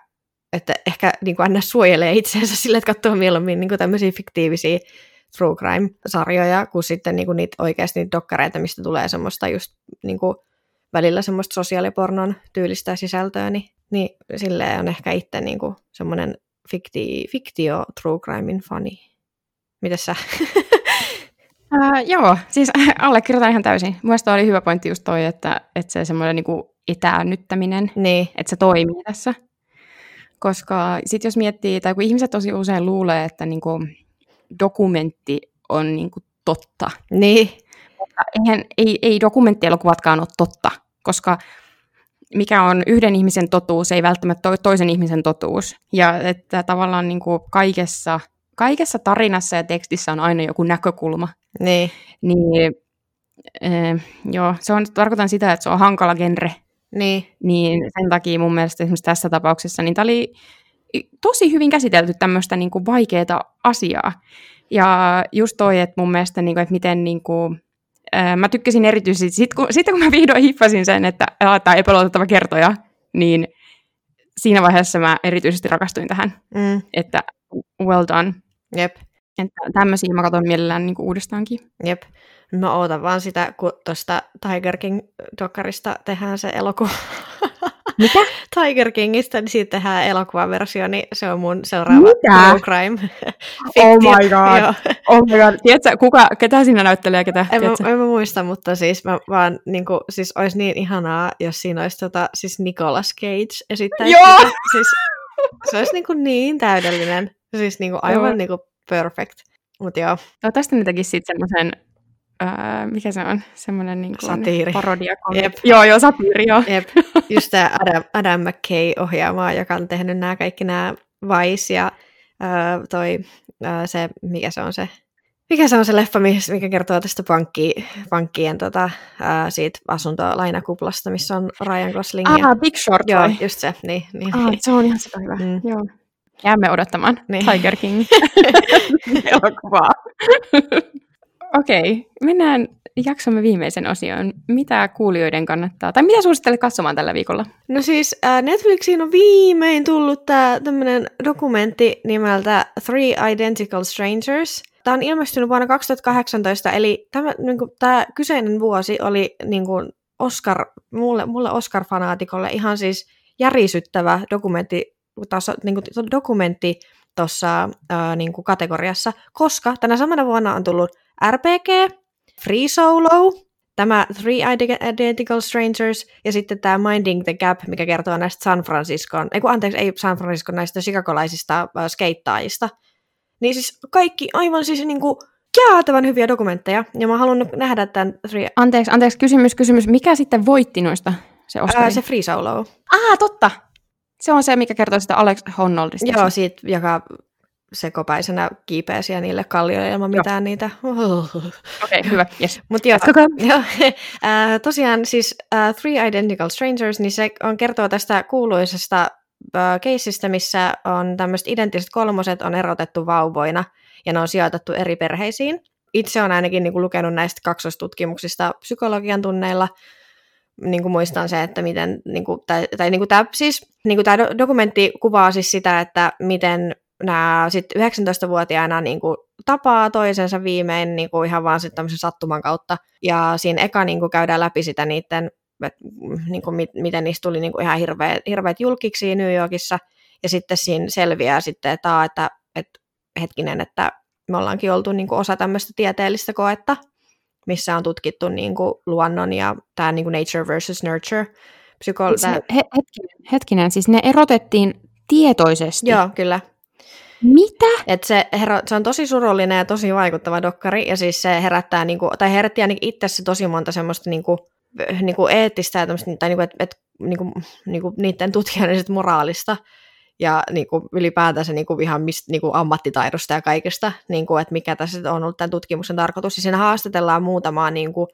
Speaker 1: että ehkä niin kuin aina suojelee itseensä <laughs> sille, että katsoo mieluummin niin kuin tämmöisiä fiktiivisiä true crime-sarjoja, kuin sitten niin kuin niitä oikeasti niitä dokkareita, mistä tulee semmoista just niin kuin välillä semmoista sosiaalipornon tyylistä sisältöä, niin niin sille on ehkä itse niin kuin semmoinen fikti, fiktio true crimein fani. Mitäs sä? <laughs>
Speaker 2: Uh, joo, siis <laughs> allekirjoitan ihan täysin. Mielestäni oli hyvä pointti just toi, että, että se semmoinen niin etäännyttäminen,
Speaker 1: Niin,
Speaker 2: että se toimii tässä. Koska sitten jos miettii, tai kun ihmiset tosi usein luulee, että niinku dokumentti on niinku totta,
Speaker 1: niin,
Speaker 2: mutta eihän, ei, ei dokumenttielokuvatkaan ole totta, koska mikä on yhden ihmisen totuus, ei välttämättä ole toisen ihmisen totuus. Ja että tavallaan niin kuin kaikessa, kaikessa tarinassa ja tekstissä on aina joku näkökulma.
Speaker 1: niin,
Speaker 2: Niin äh, joo, se on, tarkoitan sitä, että se on hankala genre.
Speaker 1: niin,
Speaker 2: Niin sen takia mun mielestä esimerkiksi tässä tapauksessa, niin tämä oli tosi hyvin käsitelty tämmöistä niin kuin vaikeaa asiaa. Ja just toi, että mun mielestä, niin kuin, että miten niin kuin, mä tykkäsin erityisesti, sit kun, sitten kun mä vihdoin hippasin sen, että tämä epäluotettava kertoja, niin siinä vaiheessa mä erityisesti rakastuin tähän,
Speaker 1: mm,
Speaker 2: että well done.
Speaker 1: jep,
Speaker 2: Että tämmöisiä mä katson mielellään niin kuin uudestaankin.
Speaker 1: jep. Mä ootan vaan sitä, kun tuosta Tiger King-dokkarista tehdään se elokuva. <laughs>
Speaker 2: Mikä?
Speaker 1: Tiger Kingistä, niin siitä tehdään elokuvaversio, niin se on mun seuraava
Speaker 2: Mitä?
Speaker 1: true crime.
Speaker 2: Oh my god.
Speaker 1: Joo.
Speaker 2: Oh my god. Tiedätkö, kuka, ketä siinä näyttelee ja ketä?
Speaker 1: En mä, en mä muista, mutta siis mä vaan, niin kuin, siis olisi niin ihanaa, jos siinä olisi tota, siis Nicolas Cage esittäisi
Speaker 2: Joo!
Speaker 1: sitä. Siis, se olisi niin, kuin niin täydellinen. Siis niin kuin aivan
Speaker 2: Joo.
Speaker 1: niin kuin perfect. Mutta joo,
Speaker 2: Toivottavasti ne tekisi sitten semmoisen, öö, mikä se on, semmoinen niin kuin
Speaker 1: Satiiri.
Speaker 2: parodia.
Speaker 1: Jep.
Speaker 2: Joo, joo, satiiri, joo.
Speaker 1: jep. <laughs> Just tämä Adam, Adam McKay ohjaamaa, joka on tehnyt nämä kaikki nämä Vice ja ö, toi ö, se, mikä se on se, mikä se on se leffa, mikä kertoo tästä pankki, pankkien tota, ö, siitä asuntolainakuplasta, missä on Ryan Gosling.
Speaker 2: Ah, Big Short
Speaker 1: joo,
Speaker 2: vai?
Speaker 1: just se, niin. niin,
Speaker 2: Ah,
Speaker 1: niin.
Speaker 2: se on ihan sitä hyvä.
Speaker 1: Mm.
Speaker 2: Joo. Jäämme odottamaan
Speaker 1: Niin.
Speaker 2: Tiger King <laughs> elokuvaa. Okei, okay, mennään jaksomme viimeisen osioon. Mitä kuulijoiden kannattaa, tai mitä suosittelet katsomaan tällä viikolla?
Speaker 1: No siis äh, Netflixiin on viimein tullut tämä tämmöinen dokumentti nimeltä Three Identical Strangers. Tämä on ilmestynyt vuonna 2018, eli tämä, niin kuin, tämä kyseinen vuosi oli niin kuin Oscar, mulle, mulle Oscar-fanaatikolle ihan siis järisyttävä dokumentti, taso, niin kuin, dokumentti tuossa äh, niin kategoriassa, koska tänä samana vuonna on tullut RPG, Free Solo, tämä Three Ide- Identical Strangers ja sitten tämä Minding the Gap, mikä kertoo näistä San Franciscon, ei kun anteeksi, ei San Franciscon, näistä chicagolaisista äh, skeittaajista. Niin siis kaikki aivan siis niinku jäätävän hyviä dokumentteja, ja mä haluan nähdä tämän Three,
Speaker 2: Anteeksi, anteeksi, kysymys, kysymys. Mikä sitten voitti noista se Oscari?
Speaker 1: ää, se Free Solo.
Speaker 2: Ah, totta. Se on se, mikä kertoo sitä Alex Honnoldista.
Speaker 1: Joo, siitä, joka sekopäisenä kiipeää siellä niille kallioille ilman
Speaker 2: Joo.
Speaker 1: mitään niitä. <laughs>
Speaker 2: Okei, okay, hyvä. Yes.
Speaker 1: Mutta joo, <laughs> joo äh, tosiaan siis äh, Three Identical Strangers, niin se on kertoo tästä kuuluisesta äh, keissistä, missä on tämmöiset identtiset kolmoset on erotettu vauvoina ja ne on sijoitettu eri perheisiin. Itse olen ainakin niin kuin, lukenut näistä kaksostutkimuksista psykologian tunneilla, niin kuin muistan se, että miten, niin kuin, tai, tai niin kuin tämä, siis, niin kuin tämä do- dokumentti kuvaa siis sitä, että miten nämä sit 19-vuotiaana niin kuin, tapaa toisensa viimein niin kuin ihan vaan sitten tämmöisen sattuman kautta. Ja siinä eka niin kuin, käydään läpi sitä niiden, että niin kuin, mit, miten niistä tuli niin kuin, ihan hirveät, hirveät julkiksi New Yorkissa. Ja sitten siinä selviää sitten, että, että, että hetkinen, että me ollaankin oltu niin kuin, osa tämmöistä tieteellistä koetta, missä on tutkittu niin kuin, luonnon ja tämä niin kuin nature versus nurture. Psyko-
Speaker 2: Siis he, hetkinen, hetkinen, siis ne erotettiin tietoisesti.
Speaker 1: Joo, kyllä.
Speaker 2: Mitä?
Speaker 1: Et se, hero, se on tosi surullinen ja tosi vaikuttava dokkari, ja siis se herättää, niinku, tai herätti ainakin itsessä tosi monta semmoista niinku, niinku eettistä, ja tai niinku, et, et, niinku, niinku, niiden tutkijoiden moraalista, ja niinku, ylipäätänsä niinku, ihan mist, niinku, ammattitaidosta ja kaikesta, niinku, että mikä tässä on ollut tämän tutkimuksen tarkoitus. Ja siinä haastatellaan muutamaa, niinku,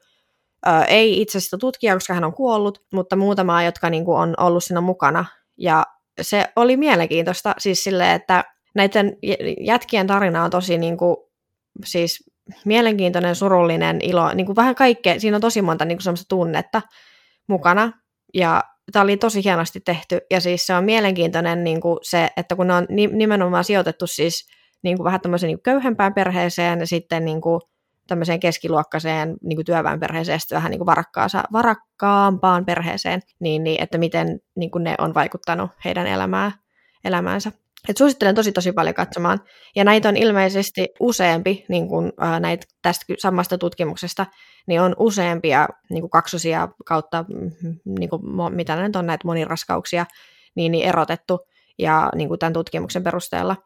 Speaker 1: ö, ei itse sitä tutkijaa, koska hän on kuollut, mutta muutamaa, jotka niinku, on ollut siinä mukana. Ja se oli mielenkiintoista siis silleen, että näiden jätkien tarina on tosi niin kuin, siis mielenkiintoinen, surullinen, ilo, niin kuin vähän kaikkea, siinä on tosi monta niin kuin semmoista tunnetta mukana, ja tämä oli tosi hienosti tehty, ja siis se on mielenkiintoinen niin kuin se, että kun ne on nimenomaan sijoitettu siis niin kuin vähän tämmöiseen niin kuin köyhempään perheeseen, ja sitten niin kuin tämmöiseen keskiluokkaiseen niin kuin työväenperheeseen, ja sitten vähän niin kuin varakkaampaan perheeseen, niin, niin että miten niin kuin ne on vaikuttanut heidän elämää, elämäänsä. Et suosittelen tosi tosi paljon katsomaan. Ja näitä on ilmeisesti useampi, niin kuin, ää, näitä tästä samasta tutkimuksesta, niin on useampia niin kaksosia kautta, niin kuin, mitä nyt on näitä moniraskauksia, niin, niin erotettu ja niin kuin tämän tutkimuksen perusteella.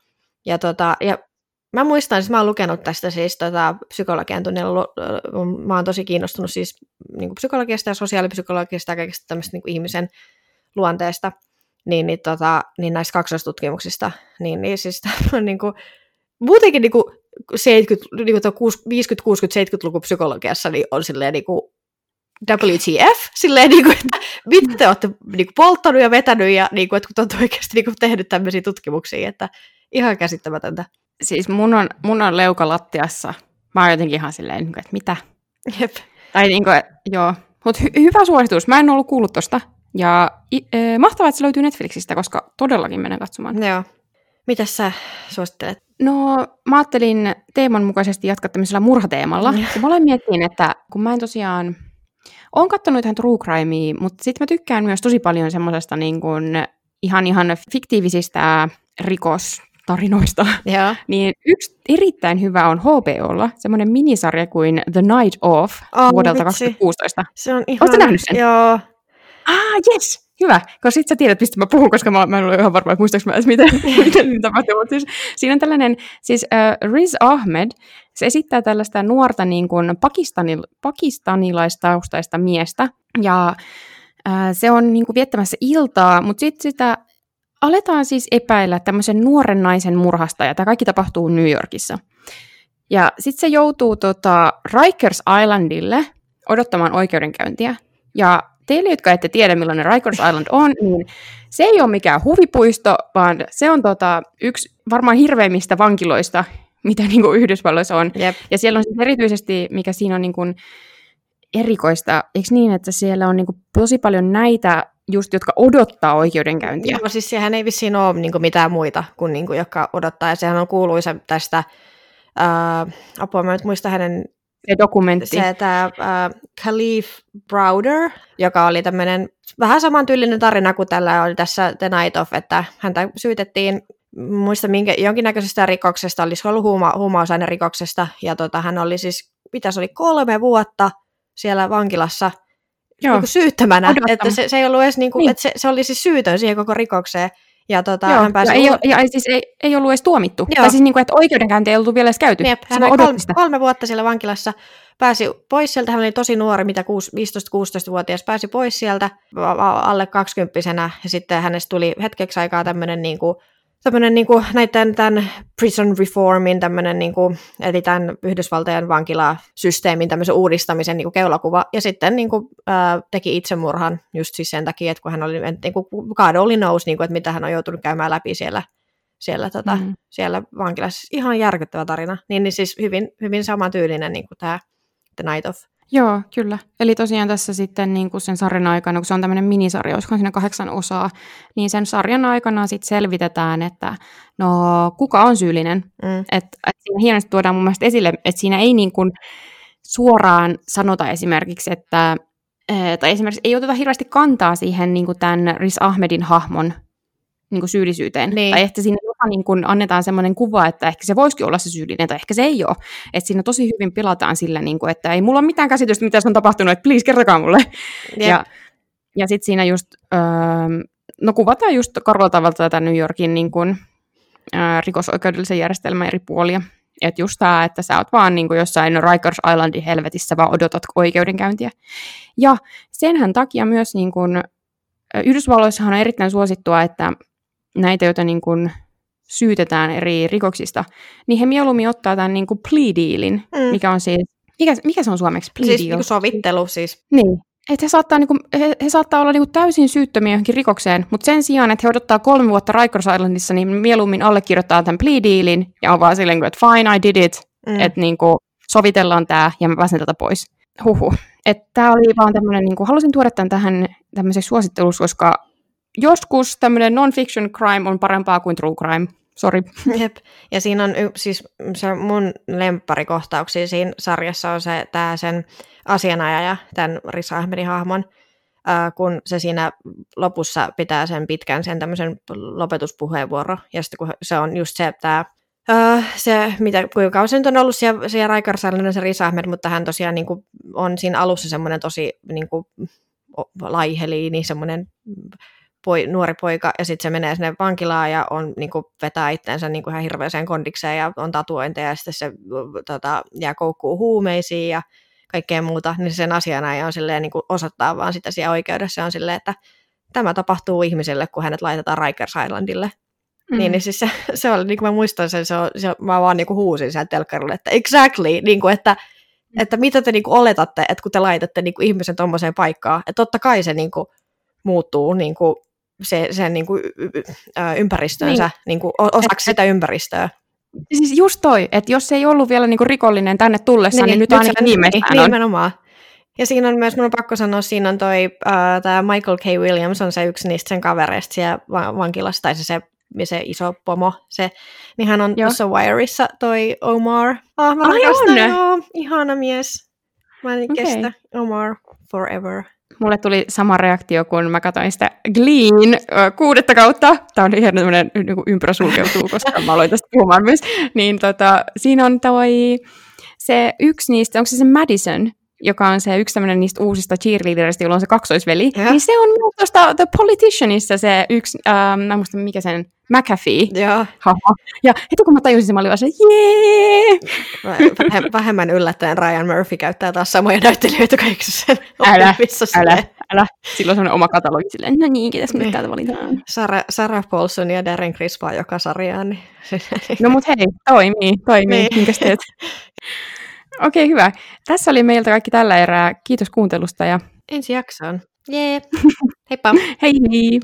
Speaker 1: Ja, tota, ja mä muistan, että mä oon lukenut tästä siis tota, psykologian tunnilla, mä oon tosi kiinnostunut siis niin kuin psykologiasta ja sosiaalipsykologiasta ja kaikesta tämmöistä niin kuin ihmisen luonteesta, niin, niin, tota, niin näistä kaksoistutkimuksista, niin, niin siis on niin kuin, muutenkin niin kuin 70, niin kuin 50, 60, 70-luvun psykologiassa niin on silleen niin kuin WTF, silleen, niin kuin, että mitä te olette niin kuin, polttanut ja vetänyt, ja niin kuin, että kun te olette oikeasti niin kuin, tehnyt tämmöisiä tutkimuksia, että ihan käsittämätöntä.
Speaker 2: Siis mun on, mun on leuka lattiassa. Mä oon jotenkin ihan silleen, niin kuin, että mitä?
Speaker 1: Jep.
Speaker 2: Tai niin kuin, joo. Mutta hy- hyvä suositus. Mä en ollut kuullut tosta. Ja e- mahtavaa, että se löytyy Netflixistä, koska todellakin menen katsomaan.
Speaker 1: Joo. Mitäs sä suosittelet?
Speaker 2: No, mä ajattelin teeman mukaisesti jatkaa tämmöisellä murhateemalla.
Speaker 1: Mm.
Speaker 2: Ja mä olen miettinyt, että kun mä en tosiaan... Oon kattonut ihan true crimea, mutta sitten mä tykkään myös tosi paljon semmoisesta niin kuin ihan ihan fiktiivisistä rikostarinoista.
Speaker 1: Joo. <laughs>
Speaker 2: Niin yksi erittäin hyvä on HBOlla, semmoinen minisarja kuin The Night Of
Speaker 1: Oh,
Speaker 2: vuodelta
Speaker 1: vitsi.
Speaker 2: 2016.
Speaker 1: Se on ihan...
Speaker 2: Ootko nähnyt sen?
Speaker 1: Joo.
Speaker 2: Ah, yes! Hyvä, koska sit sä tiedät, mistä mä puhun, koska mä, mä en ole ihan varma, että muistaaks mä edes, miten, <laughs> miten siinä tapahtuu. Mutta siis, siinä on tällainen, siis uh, Riz Ahmed, se esittää tällaista nuorta niin kuin pakistanil, pakistanilaistaustaista miestä, ja uh, se on niin kuin viettämässä iltaa, mutta sitten sitä aletaan siis epäillä tämmöisen nuoren naisen murhasta, ja tämä kaikki tapahtuu New Yorkissa. Ja sitten se joutuu tota, Rikers Islandille odottamaan oikeudenkäyntiä, ja teille, jotka ette tiedä, millainen Rikers Island on, niin se ei ole mikään huvipuisto, vaan se on tota, yksi varmaan hirveimmistä vankiloista, mitä <laughs> niin kuin Yhdysvalloissa on.
Speaker 1: Jep.
Speaker 2: Ja siellä on siis erityisesti, mikä siinä on niin kuin erikoista, eikö niin, että siellä on niin kuin tosi paljon näitä just, jotka odottaa oikeudenkäyntiä.
Speaker 1: Joo, siis sehän ei vissiin ole niin kuin, mitään muita kuin, niin kuin, jotka odottaa. Ja sehän on kuuluisa tästä, ää, apua mä nyt muista hänen
Speaker 2: Se dokumentti.
Speaker 1: se tämä äh, Khalif Browder, joka oli tämmöinen vähän samantyylinen tarina kuin tällä oli tässä The Night of, että häntä syytettiin muista minkä, jonkinnäköisestä rikoksesta, olisi ollut huuma, huumausainerikoksesta, ja tota, hän oli siis, mitä se oli, kolme vuotta siellä vankilassa
Speaker 2: Joo.
Speaker 1: niin syyttämänä,
Speaker 2: Odottama.
Speaker 1: että se, se ei ollut edes, niin kuin,
Speaker 2: Niin.
Speaker 1: että se, se oli siis syytön siihen koko rikokseen, ja tota,
Speaker 2: Joo,
Speaker 1: hän pääsi
Speaker 2: ja, ei, ole, ja ei, siis ei, ei ollut edes tuomittu.
Speaker 1: Joo.
Speaker 2: Tai siis niin kuin, että oikeudenkäynti ei ollut vielä edes käyty.
Speaker 1: Jep, hän oli kolme, kolme vuotta siellä vankilassa, pääsi pois sieltä, hän oli tosi nuori, mitä kuusi- 15-16-vuotias, pääsi pois sieltä alle 20 ja sitten hänestä tuli hetkeksi aikaa tämmöinen niin kuin, tämmöinen niin kuin näiden tämän prison reformin, tämmöinen niin kuin, eli tämän Yhdysvaltojen vankilasysteemin tämmöisen uudistamisen niin kuin keulakuva, ja sitten niin kuin, ää, teki itsemurhan just siis sen takia, että kun hän oli, niin kuin, only knows, niin kuin, että mitä hän on joutunut käymään läpi siellä, siellä, tota,
Speaker 2: Mm.
Speaker 1: siellä vankilassa. Ihan järkyttävä tarina. Niin, niin siis hyvin, hyvin samantyylinen niin kuin tämä The Night of.
Speaker 2: Joo, kyllä. Eli tosiaan tässä sitten niin kuin sen sarjan aikana, kun se on tämmöinen minisarja, olisiko siinä kahdeksan osaa, niin sen sarjan aikana sitten selvitetään, että no kuka on syyllinen.
Speaker 1: Mm.
Speaker 2: Että et siinä hienosti tuodaan mun mielestä esille, että siinä ei niin kuin suoraan sanota esimerkiksi, että eh, tai esimerkiksi ei oteta hirveästi kantaa siihen niin kuin tämän Riz Ahmedin hahmon niin kuin syyllisyyteen.
Speaker 1: Niin.
Speaker 2: Tai että siinä jopa niin kuin annetaan semmoinen kuva, että ehkä se voisikin olla se syyllinen, tai ehkä se ei ole. Että siinä tosi hyvin pilataan sillä, niin kuin, että ei mulla ole mitään käsitystä, mitä se on tapahtunut, että please kertokaa mulle.
Speaker 1: Jep.
Speaker 2: Ja, ja sitten siinä just, öö, no kuvataan just karulla tavalla tätä New Yorkin niin kuin, öö, rikosoikeudellisen järjestelmän eri puolia. Että just tämä, että sä oot vaan niin kuin jossain Rikers Islandin helvetissä, vaan odotat oikeudenkäyntiä. Ja senhän takia myös niin kuin, Yhdysvalloissahan on erittäin suosittua, että näitä, joita niin kuin syytetään eri rikoksista, niin he mieluummin ottaa tämän niin kuin plea dealin,
Speaker 1: Mm.
Speaker 2: mikä on siis, mikä, mikä se on suomeksi? Plea
Speaker 1: Siis
Speaker 2: deal?
Speaker 1: niin kuin sovittelu siis.
Speaker 2: Niin. Että he saattaa, niinku, he, he saattaa olla niinku täysin syyttömiä johonkin rikokseen, mutta sen sijaan, että he odottaa kolme vuotta Rikers Islandissa, niin mieluummin allekirjoittaa tämän plea dealin ja on vaan silleen, että fine, I did it,
Speaker 1: Mm.
Speaker 2: että niinku, sovitellaan tämä ja mä pääsen tätä pois. Huhu. Että tämä oli vaan tämmöinen, niinku, halusin tuoda tämän tähän tämmöiseksi suositteluksi, koska joskus tämmöinen non-fiction crime on parempaa kuin true crime. Sorry. <laughs>
Speaker 1: Jep. Ja siinä on y- siis se mun lempparikohtauksia siinä sarjassa on se tää sen asianajaja, tämän Riz Ahmedin hahmon, äh, kun se siinä lopussa pitää sen pitkän sen tämmöisen lopetuspuheenvuoro, ja sitten kun se on just se, että Uh, se, mitä, kuinka kauan se nyt on ollut siellä, siellä Raikarsaalinen se Riz Ahmed, mutta hän tosiaan niin kuin, on siinä alussa semmoinen tosi niin kuin, laiheliini, semmoinen poi, nuori poika, ja sitten se menee sinne vankilaan ja on, niin kuin, vetää itseensä niin kuin ihan hirveäseen kondikseen ja on tatuointeja, ja sitten se tota, jää koukkuu huumeisiin ja kaikkea muuta, niin sen asiana on silleen, niin kuin osoittaa vaan sitä siellä oikeudessa on silleen, että tämä tapahtuu ihmiselle, kun hänet laitetaan Rikers Islandille. Mm. Niin, niin siis se, <laughs> se oli, niin kuin mä muistan sen, se, se, mä vaan niin kuin huusin sieltä telkkarille, että exactly, niin kuin, että, mm. että mitä te niin kuin oletatte, että kun te laitatte niin kuin ihmisen tuommoiseen paikkaan, että totta kai se niin kuin, muuttuu niin kuin, se, sen niin kuin, ympäristönsä niin. Niin kuin, osaksi sitä ympäristöä.
Speaker 2: Siis just toi, että jos se ei ollut vielä niinku rikollinen tänne tullessa, niin, niin nyt, nyt ainakin niin,
Speaker 1: on. Nimenomaan. Ja siinä on myös, minun on pakko sanoa, siinä on toi, uh, tämä Michael K. Williams on se yksi niistä sen kavereista siellä vankilassa, tai se, se, se iso pomo, se, niin hän on Joo. tuossa Wireissa toi Omar. Ah, mä Ai on! Joo, ihana mies. Mä en okay. kestä Omar forever.
Speaker 2: Mulle tuli sama reaktio, kun mä katsoin sitä Gleen kuudetta kautta. Tämä on ihan tämmöinen niin ympyrä sulkeutuu, koska mä aloin tästä puhumaan myös. Niin tota, siinä on toi, se yksi niistä, onko se se Madison, joka on se yksi tämmöinen niistä uusista cheerleaderista, jolla on se kaksoisveli, ja. niin se on myös tuosta The Politicianissa se yksi, ähm, mä muistan mikä sen, McAfee.
Speaker 1: Ja.
Speaker 2: Ja heti kun mä tajusin sen, mä olin vaan se, jee!
Speaker 1: Vähemmän yllättäen Ryan Murphy käyttää taas samoja näyttelijöitä kaikissa sen
Speaker 2: älä, älä, älä. Silloin on semmoinen oma katalogi silleen, no niin, ketäs me niin. täältä valitaan.
Speaker 1: Sarah, Sarah Paulson ja Darren Criss vaan joka sarjaan. Niin.
Speaker 2: no mut hei, toimii, toimii. Niin. Minkäs teet? <laughs> Okei, okay, hyvä. Tässä oli meiltä kaikki tällä erää. Kiitos kuuntelusta ja...
Speaker 1: Ensi jaksoon. Jee. <laughs> Heippa.
Speaker 2: hei hei.